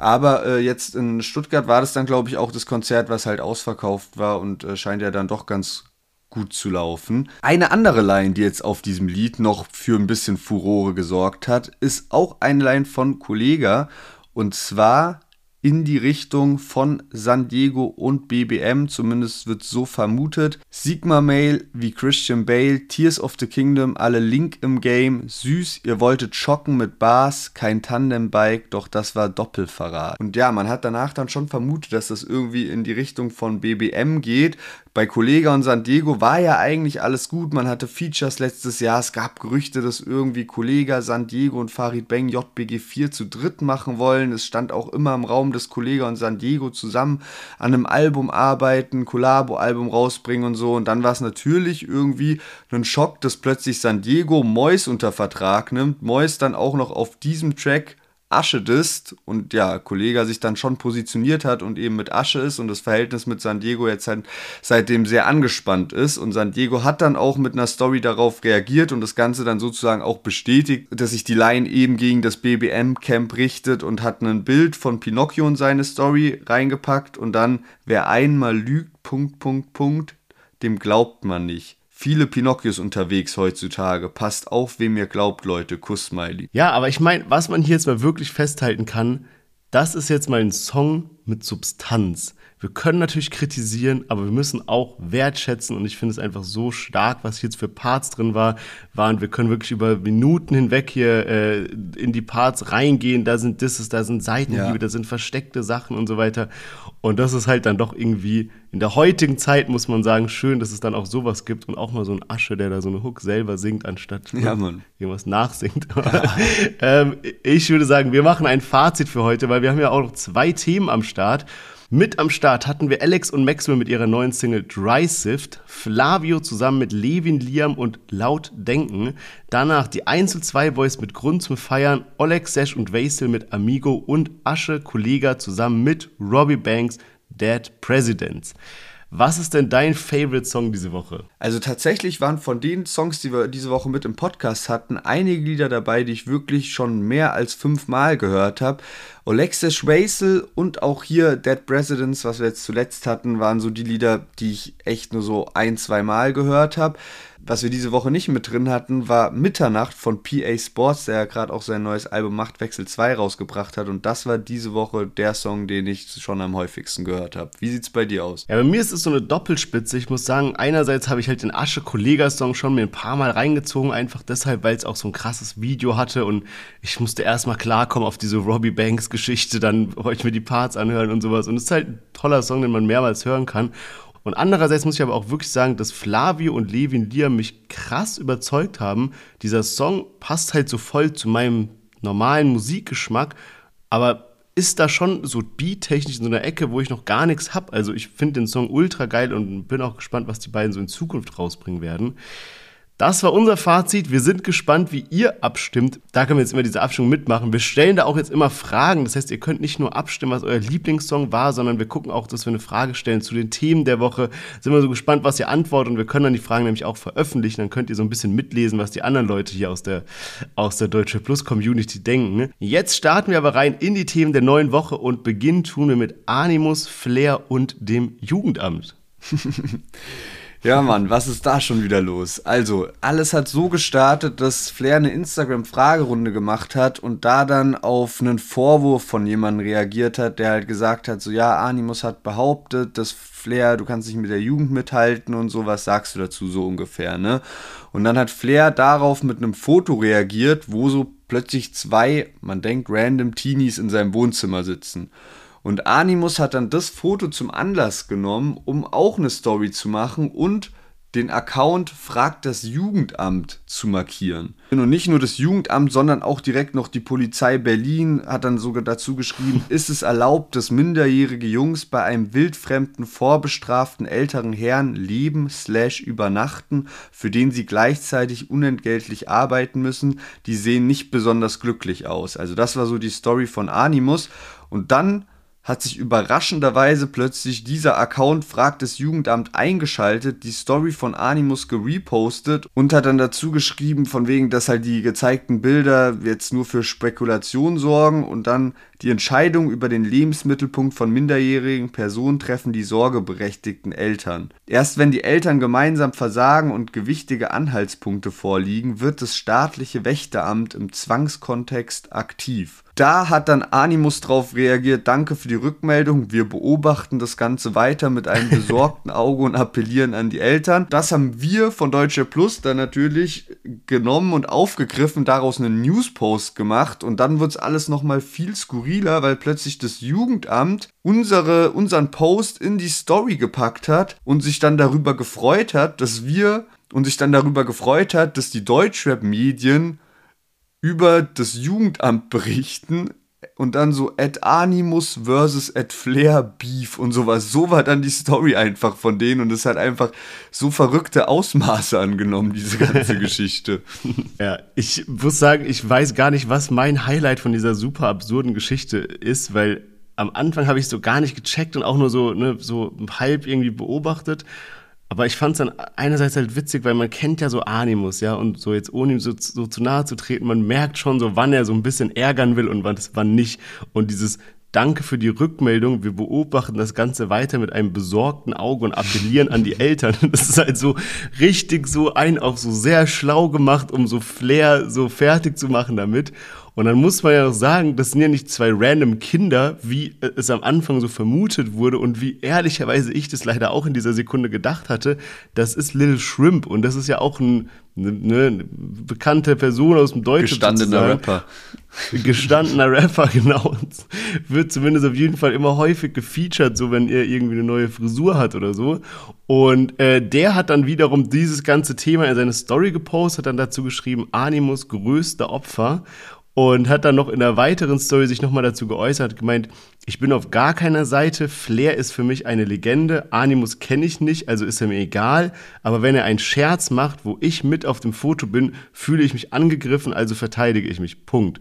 Aber äh, jetzt in Stuttgart war das dann, glaube ich, auch das Konzert, was halt ausverkauft war und äh, scheint ja dann doch ganz gut zu laufen. Eine andere Line, die jetzt auf diesem Lied noch für ein bisschen Furore gesorgt hat, ist auch eine Line von Kollega. Und zwar in die Richtung von San Diego und BBM, zumindest wird so vermutet. Sigma Mail wie Christian Bale, Tears of the Kingdom, alle Link im Game, süß, ihr wolltet schocken mit Bars, kein Tandembike, doch das war Doppelverrat. Und ja, man hat danach dann schon vermutet, dass das irgendwie in die Richtung von BBM geht, bei Kollega und San Diego war ja eigentlich alles gut. Man hatte Features letztes Jahr. Es gab Gerüchte, dass irgendwie Kollega, San Diego und Farid Bang JBG 4 zu dritt machen wollen. Es stand auch immer im Raum, dass Kollega und San Diego zusammen an einem Album arbeiten, Collabo-Album rausbringen und so. Und dann war es natürlich irgendwie ein Schock, dass plötzlich San Diego Mois unter Vertrag nimmt. Mois dann auch noch auf diesem Track Asche disst und ja, Kollege sich dann schon positioniert hat und eben mit Asche ist und das Verhältnis mit San Diego jetzt halt seitdem sehr angespannt ist. Und San Diego hat dann auch mit einer Story darauf reagiert und das Ganze dann sozusagen auch bestätigt, dass sich die Line eben gegen das BBM-Camp richtet und hat ein Bild von Pinocchio in seine Story reingepackt. Und dann, wer einmal lügt, Punkt, Punkt, Punkt, dem glaubt man nicht viele Pinocchios unterwegs heutzutage. Passt auf, wem ihr glaubt, Leute. Kuss, Smiley. Ja, aber ich meine, was man hier jetzt mal wirklich festhalten kann, das ist jetzt mal ein Song mit Substanz. Wir können natürlich kritisieren, aber wir müssen auch wertschätzen und ich finde es einfach so stark, was jetzt für Parts drin war, waren. Wir können wirklich über Minuten hinweg hier äh, in die Parts reingehen. Da sind Disses, da sind Seitenhiebe, ja. da sind versteckte Sachen und so weiter. Und das ist halt dann doch irgendwie in der heutigen Zeit, muss man sagen, schön, dass es dann auch sowas gibt und auch mal so ein Asche, der da so eine Hook selber singt, anstatt ja, irgendwas nachsingt. [laughs] ähm, ich würde sagen, wir machen ein Fazit für heute, weil wir haben ja auch noch zwei Themen am Start. Mit am Start hatten wir Alex und Maxwell mit ihrer neuen Single Dry Sift, Flavio zusammen mit Levin, Liam und Laut Denken, danach die Einzel 2 Boys mit Grund zum Feiern, Oleg Sesh und Vasil mit Amigo und Asche Kollega zusammen mit Robbie Banks, Dead Presidents. Was ist denn dein Favorite-Song diese Woche? Also tatsächlich waren von den Songs, die wir diese Woche mit im Podcast hatten, einige Lieder dabei, die ich wirklich schon mehr als fünfmal gehört habe. Alexis Raisel und auch hier Dead Presidents, was wir jetzt zuletzt hatten, waren so die Lieder, die ich echt nur so ein, zwei Mal gehört habe. Was wir diese Woche nicht mit drin hatten, war Mitternacht von PA Sports, der ja gerade auch sein neues Album Machtwechsel 2 rausgebracht hat. Und das war diese Woche der Song, den ich schon am häufigsten gehört habe. Wie sieht's bei dir aus? Ja, bei mir ist es so eine Doppelspitze. Ich muss sagen, einerseits habe ich halt den Asche-Kollega-Song schon mir ein paar Mal reingezogen, einfach deshalb, weil es auch so ein krasses Video hatte und ich musste erstmal klarkommen auf diese Robbie Banks-Geschichte, dann wollte ich mir die Parts anhören und sowas. Und es ist halt ein toller Song, den man mehrmals hören kann. Und andererseits muss ich aber auch wirklich sagen, dass Flavio und Levin Lia mich krass überzeugt haben. Dieser Song passt halt so voll zu meinem normalen Musikgeschmack, aber ist da schon so beattechnisch in so einer Ecke, wo ich noch gar nichts hab. Also ich finde den Song ultra geil und bin auch gespannt, was die beiden so in Zukunft rausbringen werden. Das war unser Fazit. Wir sind gespannt, wie ihr abstimmt. Da können wir jetzt immer diese Abstimmung mitmachen. Wir stellen da auch jetzt immer Fragen. Das heißt, ihr könnt nicht nur abstimmen, was euer Lieblingssong war, sondern wir gucken auch, dass wir eine Frage stellen zu den Themen der Woche. Sind wir so gespannt, was ihr antwortet und wir können dann die Fragen nämlich auch veröffentlichen. Dann könnt ihr so ein bisschen mitlesen, was die anderen Leute hier aus der, aus der Deutsche Plus Community denken. Jetzt starten wir aber rein in die Themen der neuen Woche und beginnen tun wir mit Animus, Flair und dem Jugendamt. [laughs] Ja, Mann, was ist da schon wieder los? Also, alles hat so gestartet, dass Flair eine Instagram-Fragerunde gemacht hat und da dann auf einen Vorwurf von jemandem reagiert hat, der halt gesagt hat, so ja, Animus hat behauptet, dass Flair, du kannst nicht mit der Jugend mithalten und so, was sagst du dazu so ungefähr, ne? Und dann hat Flair darauf mit einem Foto reagiert, wo so plötzlich zwei, man denkt, random Teenies in seinem Wohnzimmer sitzen. Und Animus hat dann das Foto zum Anlass genommen, um auch eine Story zu machen und den Account Fragt das Jugendamt zu markieren. Und nicht nur das Jugendamt, sondern auch direkt noch die Polizei Berlin hat dann sogar dazu geschrieben, [laughs] ist es erlaubt, dass minderjährige Jungs bei einem wildfremden, vorbestraften älteren Herrn leben slash übernachten, für den sie gleichzeitig unentgeltlich arbeiten müssen. Die sehen nicht besonders glücklich aus. Also das war so die Story von Animus. Und dann hat sich überraschenderweise plötzlich dieser Account fragt das Jugendamt eingeschaltet, die Story von Animus gerepostet und hat dann dazu geschrieben, von wegen, dass halt die gezeigten Bilder jetzt nur für Spekulation sorgen und dann die Entscheidung über den Lebensmittelpunkt von minderjährigen Personen treffen die sorgeberechtigten Eltern. Erst wenn die Eltern gemeinsam versagen und gewichtige Anhaltspunkte vorliegen, wird das staatliche Wächteramt im Zwangskontext aktiv. Da hat dann Animus drauf reagiert, danke für die Rückmeldung, wir beobachten das Ganze weiter mit einem [laughs] besorgten Auge und appellieren an die Eltern. Das haben wir von Deutsche Plus dann natürlich genommen und aufgegriffen, daraus einen Newspost gemacht. Und dann wird es alles nochmal viel skurriler, weil plötzlich das Jugendamt unsere, unseren Post in die Story gepackt hat und sich dann darüber gefreut hat, dass wir und sich dann darüber gefreut hat, dass die Deutschrap-Medien über das Jugendamt berichten und dann so at Animus versus at Flair Beef und sowas. So war dann die Story einfach von denen und es hat einfach so verrückte Ausmaße angenommen, diese ganze [laughs] Geschichte. Ja, ich muss sagen, ich weiß gar nicht, was mein Highlight von dieser super absurden Geschichte ist, weil am Anfang habe ich so gar nicht gecheckt und auch nur so, ne, so halb irgendwie beobachtet. Aber ich fand es dann einerseits halt witzig, weil man kennt ja so Animus, ja, und so jetzt ohne ihm so, so zu nahe zu treten, man merkt schon so, wann er so ein bisschen ärgern will und wann, wann nicht. Und dieses Danke für die Rückmeldung, wir beobachten das Ganze weiter mit einem besorgten Auge und appellieren an die Eltern. [laughs] Das ist halt so richtig so ein auf so sehr schlau gemacht, um so Flair so fertig zu machen damit. Und dann muss man ja noch sagen, das sind ja nicht zwei random Kinder, wie es am Anfang so vermutet wurde und wie ehrlicherweise ich das leider auch in dieser Sekunde gedacht hatte. Das ist Lil Shrimp und das ist ja auch ein, eine, eine bekannte Person aus dem Deutschen. Gestandener Rapper. Gestandener Rapper, [laughs] genau. Wird zumindest auf jeden Fall immer häufig gefeatured, so wenn er irgendwie eine neue Frisur hat oder so. Und äh, der hat dann wiederum dieses ganze Thema in seine Story gepostet, hat dann dazu geschrieben, Animus größter Opfer und hat dann noch in einer weiteren Story sich nochmal dazu geäußert, gemeint, ich bin auf gar keiner Seite, Flair ist für mich eine Legende, Animus kenne ich nicht, also ist er mir egal, aber wenn er einen Scherz macht, wo ich mit auf dem Foto bin, fühle ich mich angegriffen, also verteidige ich mich. Punkt.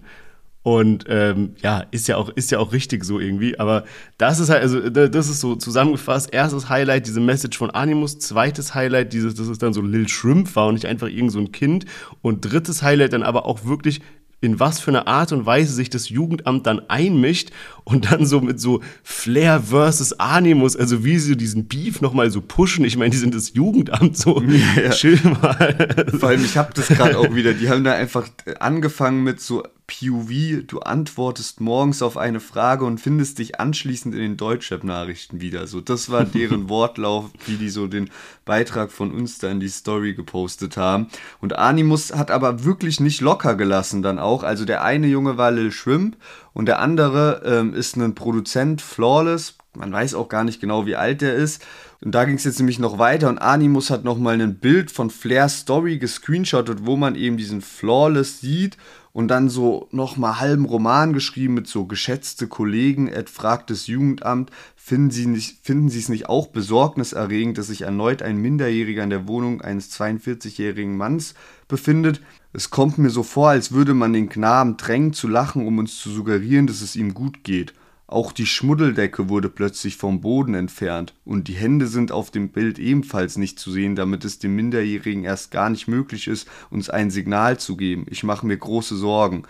Und ähm, ja, ist ja auch ist ja auch richtig so irgendwie. Aber das ist halt also das ist so zusammengefasst. Erstes Highlight diese Message von Animus. Zweites Highlight dieses, dass es dann so Lil Shrimp war und nicht einfach irgend so ein Kind. Und drittes Highlight dann aber auch wirklich in was für eine Art und Weise sich das Jugendamt dann einmischt und dann so mit so Flair versus Animus, also wie sie diesen Beef nochmal so pushen. Ich meine, die sind das Jugendamt so. [laughs] Ja. Chill mal. Vor allem, ich habe das gerade auch wieder, die haben da einfach angefangen mit so POV, du antwortest morgens auf eine Frage und findest dich anschließend in den Deutschrap-Nachrichten wieder. So, das war deren [laughs] Wortlauf, wie die so den Beitrag von uns da in die Story gepostet haben. Und Animus hat aber wirklich nicht locker gelassen dann auch. Also der eine Junge war Lil Shrimp und der andere ähm, ist ein Produzent, Flawless. Man weiß auch gar nicht genau, wie alt der ist. Und da ging es jetzt nämlich noch weiter und Animus hat nochmal ein Bild von Flair's Story gescreenshottet, wo man eben diesen Flawless sieht und dann so nochmal halben Roman geschrieben mit so geschätzte Kollegen, Ed fragt das Jugendamt, finden Sie, nicht, finden Sie es nicht auch besorgniserregend, dass sich erneut ein Minderjähriger in der Wohnung eines 42-jährigen Manns befindet? Es kommt mir so vor, als würde man den Knaben drängen zu lachen, um uns zu suggerieren, dass es ihm gut geht. Auch die Schmuddeldecke wurde plötzlich vom Boden entfernt und die Hände sind auf dem Bild ebenfalls nicht zu sehen, damit es dem Minderjährigen erst gar nicht möglich ist, uns ein Signal zu geben. Ich mache mir große Sorgen.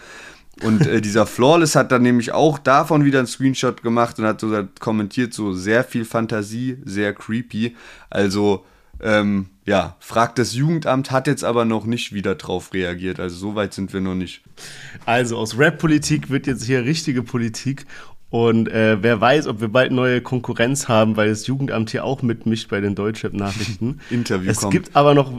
Und äh, dieser Flawless hat dann nämlich auch davon wieder einen Screenshot gemacht und hat so kommentiert, so sehr viel Fantasie, sehr creepy. Also, ähm, ja, fragt das Jugendamt, hat jetzt aber noch nicht wieder drauf reagiert. Also so weit sind wir noch nicht. Also aus Rap-Politik wird jetzt hier richtige Politik und äh, wer weiß, ob wir bald neue Konkurrenz haben, weil das Jugendamt hier auch mitmischt bei den Deutschrap-Nachrichten. [laughs] Interview es kommt. Gibt aber noch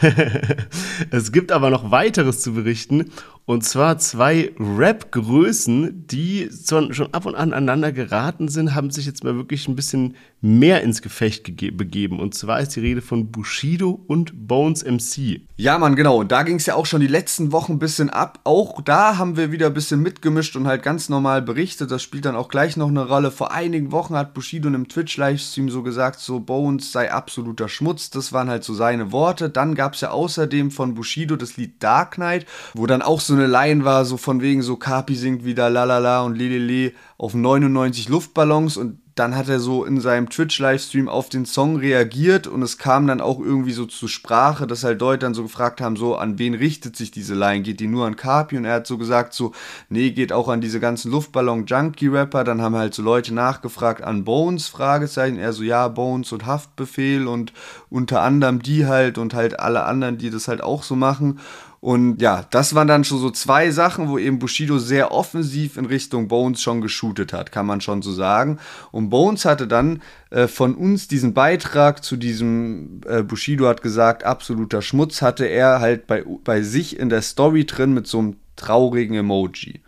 [laughs] es gibt aber noch weiteres zu berichten. Und zwar zwei Rap-Größen, die schon ab und an aneinander geraten sind, haben sich jetzt mal wirklich ein bisschen mehr ins Gefecht begeben. Und zwar ist die Rede von Bushido und Bones MC. Ja, Mann, genau. Und da ging es ja auch schon die letzten Wochen ein bisschen ab. Auch da haben wir wieder ein bisschen mitgemischt und halt ganz normal berichtet. Das spielt dann auch gleich noch eine Rolle. Vor einigen Wochen hat Bushido in einem Twitch-Livestream so gesagt, so Bones sei absoluter Schmutz. Das waren halt so seine Worte. Dann gab es ja außerdem von Bushido das Lied Dark Knight, wo dann auch so eine Line war, so von wegen so Kapi singt wieder lalala und lelele auf 99 Luftballons und dann hat er so in seinem Twitch-Livestream auf den Song reagiert und es kam dann auch irgendwie so zur Sprache, dass halt Leute dann so gefragt haben, so an wen richtet sich diese Line? Geht die nur an Kapi? Und er hat so gesagt, so, nee, geht auch an diese ganzen Luftballon-Junkie-Rapper. Dann haben halt so Leute nachgefragt an Bones, Fragezeichen. Er so, ja, Bones und Haftbefehl und unter anderem die halt und halt alle anderen, die das halt auch so machen. Und ja, das waren dann schon so zwei Sachen, wo eben Bushido sehr offensiv in Richtung Bones schon geshootet hat, kann man schon so sagen. Und Bones hatte dann äh, von uns diesen Beitrag zu diesem, äh, Bushido hat gesagt, absoluter Schmutz, hatte er halt bei, bei sich in der Story drin mit so einem traurigen Emoji.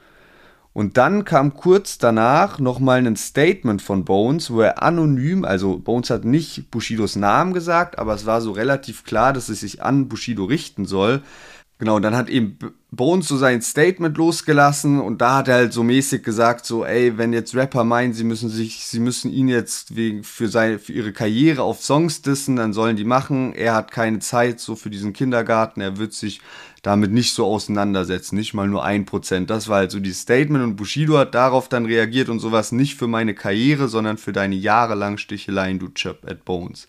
Und dann kam kurz danach nochmal ein Statement von Bones, wo er anonym, also Bones hat nicht Bushidos Namen gesagt, aber es war so relativ klar, dass es sich an Bushido richten soll, Genau, und dann hat eben Bones so sein Statement losgelassen und da hat er halt so mäßig gesagt, so, ey, wenn jetzt Rapper meinen, sie müssen sich, sie müssen ihn jetzt wegen, für seine, für ihre Karriere auf Songs dissen, dann sollen die machen. Er hat keine Zeit so für diesen Kindergarten, er wird sich damit nicht so auseinandersetzen, nicht mal nur ein Prozent. Das war halt so dieses Statement und Bushido hat darauf dann reagiert und sowas nicht für meine Karriere, sondern für deine jahrelang Sticheleien, du Chip at Bones.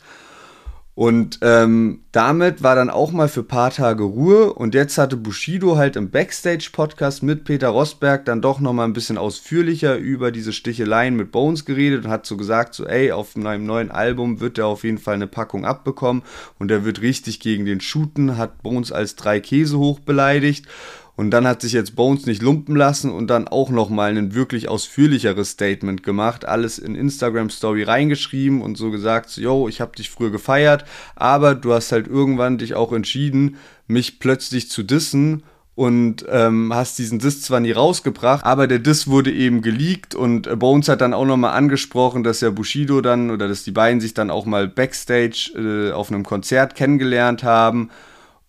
Und ähm, damit war dann auch mal für ein paar Tage Ruhe. Und jetzt hatte Bushido halt im Backstage-Podcast mit Peter Rosberg dann doch nochmal ein bisschen ausführlicher über diese Sticheleien mit Bones geredet und hat so gesagt, so ey, auf einem neuen Album wird er auf jeden Fall eine Packung abbekommen und er wird richtig gegen den shooten, hat Bones als drei Käse hoch beleidigt. Und dann hat sich jetzt Bones nicht lumpen lassen und dann auch nochmal ein wirklich ausführlicheres Statement gemacht, alles in Instagram Story reingeschrieben und so gesagt, yo, ich habe dich früher gefeiert, aber du hast halt irgendwann dich auch entschieden, mich plötzlich zu dissen und ähm, hast diesen Diss zwar nie rausgebracht, aber der Diss wurde eben geleakt und äh, Bones hat dann auch nochmal angesprochen, dass ja Bushido dann oder dass die beiden sich dann auch mal backstage äh, auf einem Konzert kennengelernt haben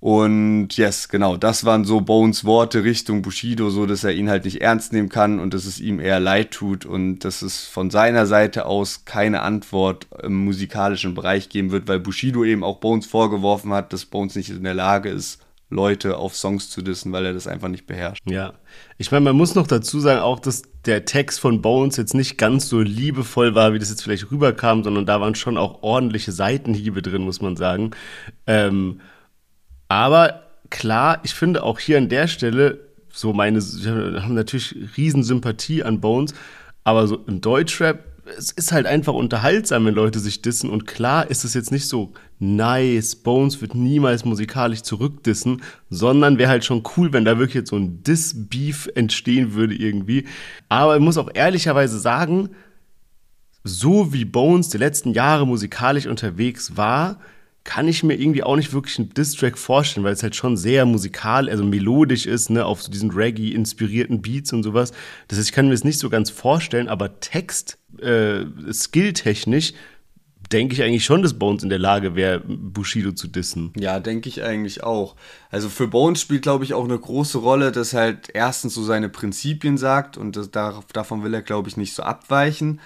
und yes, genau, das waren so Bones Worte Richtung Bushido, so dass er ihn halt nicht ernst nehmen kann und dass es ihm eher leid tut und dass es von seiner Seite aus keine Antwort im musikalischen Bereich geben wird, weil Bushido eben auch Bones vorgeworfen hat, dass Bones nicht in der Lage ist, Leute auf Songs zu dissen, weil er das einfach nicht beherrscht. Ja, ich meine, man muss noch dazu sagen, auch dass der Text von Bones jetzt nicht ganz so liebevoll war, wie das jetzt vielleicht rüberkam, sondern da waren schon auch ordentliche Seitenhiebe drin, muss man sagen. Ähm, aber klar, ich finde auch hier an der Stelle, so meine, haben natürlich Riesensympathie an Bones, aber so im Deutschrap es ist halt einfach unterhaltsam, wenn Leute sich dissen. Und klar ist es jetzt nicht so nice, Bones wird niemals musikalisch zurückdissen, sondern wäre halt schon cool, wenn da wirklich jetzt so ein Diss-Beef entstehen würde irgendwie. Aber ich muss auch ehrlicherweise sagen, so wie Bones die letzten Jahre musikalisch unterwegs war, kann ich mir irgendwie auch nicht wirklich einen Distrack vorstellen, weil es halt schon sehr musikal, also melodisch ist, ne, auf so diesen Reggae-inspirierten Beats und sowas. Das heißt, ich kann mir das nicht so ganz vorstellen, aber Text, äh, skilltechnisch, denke ich eigentlich schon, dass Bones in der Lage wäre, Bushido zu dissen. Ja, denke ich eigentlich auch. Also für Bones spielt, glaube ich, auch eine große Rolle, dass halt erstens so seine Prinzipien sagt und das, davon will er, glaube ich, nicht so abweichen.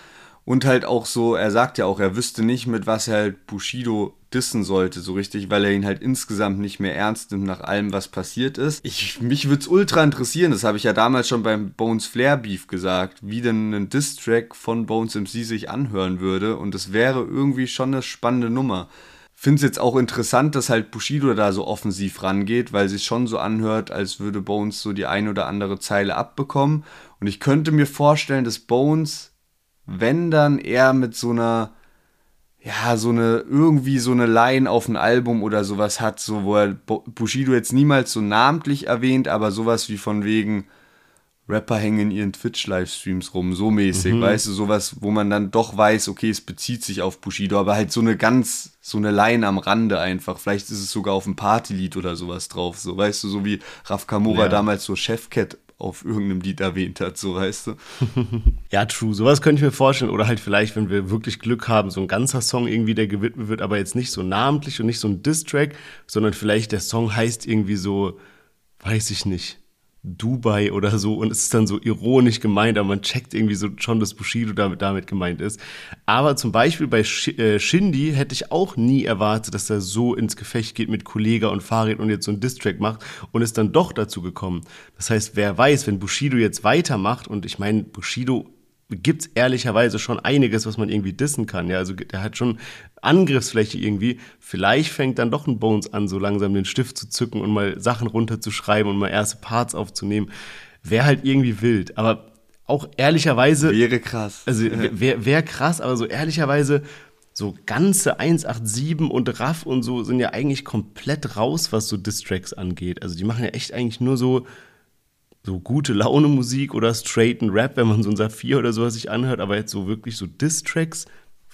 Und halt auch so, er sagt ja auch, er wüsste nicht, mit was er halt Bushido dissen sollte, so richtig, weil er ihn halt insgesamt nicht mehr ernst nimmt nach allem, was passiert ist. Ich, mich würde es ultra interessieren, das habe ich ja damals schon beim Bones Flair Beef gesagt, wie denn ein Diss-Track von Bones MC sich anhören würde. Und das wäre irgendwie schon eine spannende Nummer. Finde es jetzt auch interessant, dass halt Bushido da so offensiv rangeht, weil sich schon so anhört, als würde Bones so die ein oder andere Zeile abbekommen. Und ich könnte mir vorstellen, dass Bones wenn dann eher mit so einer, ja, so eine, irgendwie so eine Line auf ein Album oder sowas hat, so wo er Bushido jetzt niemals so namentlich erwähnt, aber sowas wie von wegen Rapper hängen in ihren Twitch-Livestreams rum, so mäßig, mhm. weißt du, sowas, wo man dann doch weiß, okay, es bezieht sich auf Bushido, aber halt so eine ganz, so eine Line am Rande einfach. Vielleicht ist es sogar auf ein Partylied oder sowas drauf, so, weißt du, so wie Raf Kamora ja. damals so Chefcat auf irgendeinem Lied erwähnt hat, so weißt du. [laughs] ja, true. Sowas könnte ich mir vorstellen. Oder halt vielleicht, wenn wir wirklich Glück haben, so ein ganzer Song irgendwie, der gewidmet wird, aber jetzt nicht so namentlich und nicht so ein Diss-Track, sondern vielleicht der Song heißt irgendwie so, weiß ich nicht, Dubai oder so und es ist dann so ironisch gemeint, aber man checkt irgendwie so schon, dass Bushido damit, damit gemeint ist. Aber zum Beispiel bei äh, Shindy hätte ich auch nie erwartet, dass er so ins Gefecht geht mit Kollega und Farid und jetzt so einen Distrack macht und ist dann doch dazu gekommen. Das heißt, wer weiß, wenn Bushido jetzt weitermacht und ich meine, Bushido gibt's ehrlicherweise schon einiges, was man irgendwie dissen kann. Ja, also der hat schon Angriffsfläche irgendwie. Vielleicht fängt dann doch ein Bones an, so langsam den Stift zu zücken und mal Sachen runterzuschreiben und mal erste Parts aufzunehmen. Wäre halt irgendwie wild. Aber auch ehrlicherweise. Wäre krass. Also wäre wär krass, aber so ehrlicherweise, so ganze 187 und Raff und so sind ja eigentlich komplett raus, was so Distracks angeht. Also die machen ja echt eigentlich nur so so gute Laune Musik oder straighten Rap, wenn man so ein Saphir oder sowas sich anhört, aber jetzt so wirklich so Diss-Tracks,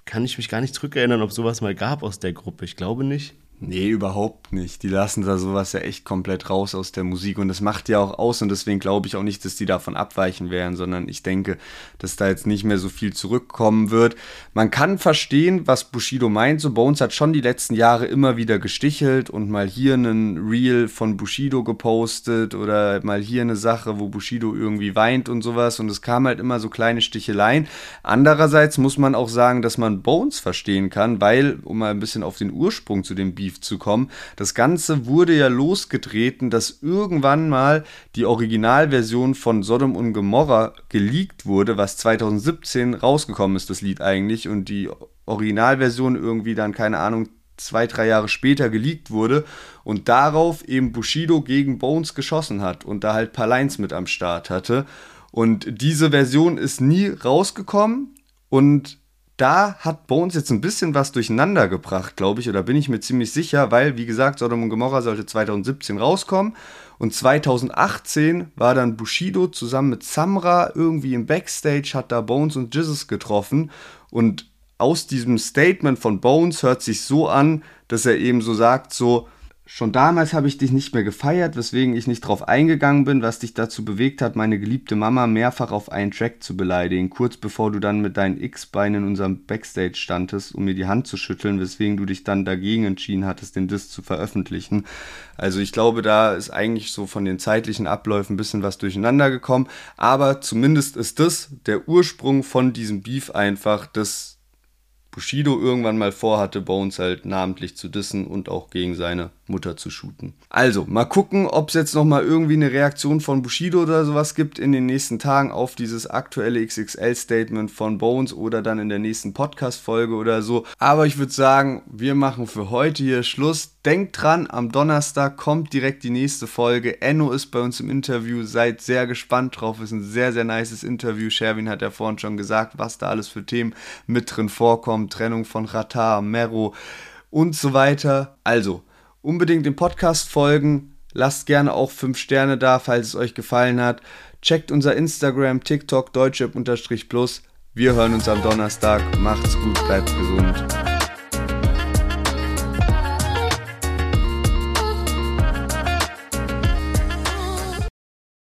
kann ich mich gar nicht zurückerinnern, ob sowas mal gab aus der Gruppe. Ich glaube nicht. Nee, überhaupt nicht. Die lassen da sowas ja echt komplett raus aus der Musik und das macht ja auch aus und deswegen glaube ich auch nicht, dass die davon abweichen werden, sondern ich denke, dass da jetzt nicht mehr so viel zurückkommen wird. Man kann verstehen, was Bushido meint. So Bones hat schon die letzten Jahre immer wieder gestichelt und mal hier einen Reel von Bushido gepostet oder mal hier eine Sache, wo Bushido irgendwie weint und sowas und es kam halt immer so kleine Sticheleien. Andererseits muss man auch sagen, dass man Bones verstehen kann, weil, um mal ein bisschen auf den Ursprung zu dem Beat Beef zu kommen. Das Ganze wurde ja losgetreten, dass irgendwann mal die Originalversion von Sodom und Gomorra geleakt wurde, was 2017 rausgekommen ist, das Lied eigentlich, und die Originalversion irgendwie dann, keine Ahnung, zwei, drei Jahre später geleakt wurde und darauf eben Bushido gegen Bones geschossen hat und da halt paar Lines mit am Start hatte. Und diese Version ist nie rausgekommen und da hat Bones jetzt ein bisschen was durcheinander gebracht, glaube ich, oder bin ich mir ziemlich sicher, weil, wie gesagt, Sodom und Gomorra sollte 2017 rauskommen. Und 2018 war dann Bushido zusammen mit Samra irgendwie im Backstage, hat da Bones und Jizzes getroffen. Und aus diesem Statement von Bones hört sich so an, dass er eben so sagt, so, Schon damals habe ich dich nicht mehr gefeiert, weswegen ich nicht darauf eingegangen bin, was dich dazu bewegt hat, meine geliebte Mama mehrfach auf einen Track zu beleidigen, kurz bevor du dann mit deinen X-Beinen in unserem Backstage standest, um mir die Hand zu schütteln, weswegen du dich dann dagegen entschieden hattest, den Disc zu veröffentlichen. Also ich glaube, da ist eigentlich so von den zeitlichen Abläufen ein bisschen was durcheinander gekommen, aber zumindest ist das der Ursprung von diesem Beef einfach, dass Bushido irgendwann mal vorhatte, Bones halt namentlich zu dissen und auch gegen seine Mutter zu shooten. Also, mal gucken, ob es jetzt nochmal irgendwie eine Reaktion von Bushido oder sowas gibt in den nächsten Tagen auf dieses aktuelle XXL-Statement von Bones oder dann in der nächsten Podcast-Folge oder so. Aber ich würde sagen, wir machen für heute hier Schluss. Denkt dran, am Donnerstag kommt direkt die nächste Folge. Enno ist bei uns im Interview. Seid sehr gespannt drauf. Ist ein sehr, sehr nices Interview. Sherwin hat ja vorhin schon gesagt, was da alles für Themen mit drin vorkommen. Trennung von Ratar, Mero und so weiter. Also, unbedingt dem Podcast folgen. Lasst gerne auch 5 Sterne da, falls es euch gefallen hat. Checkt unser Instagram, TikTok, deutschrap-plus. Wir hören uns am Donnerstag. Macht's gut, bleibt gesund.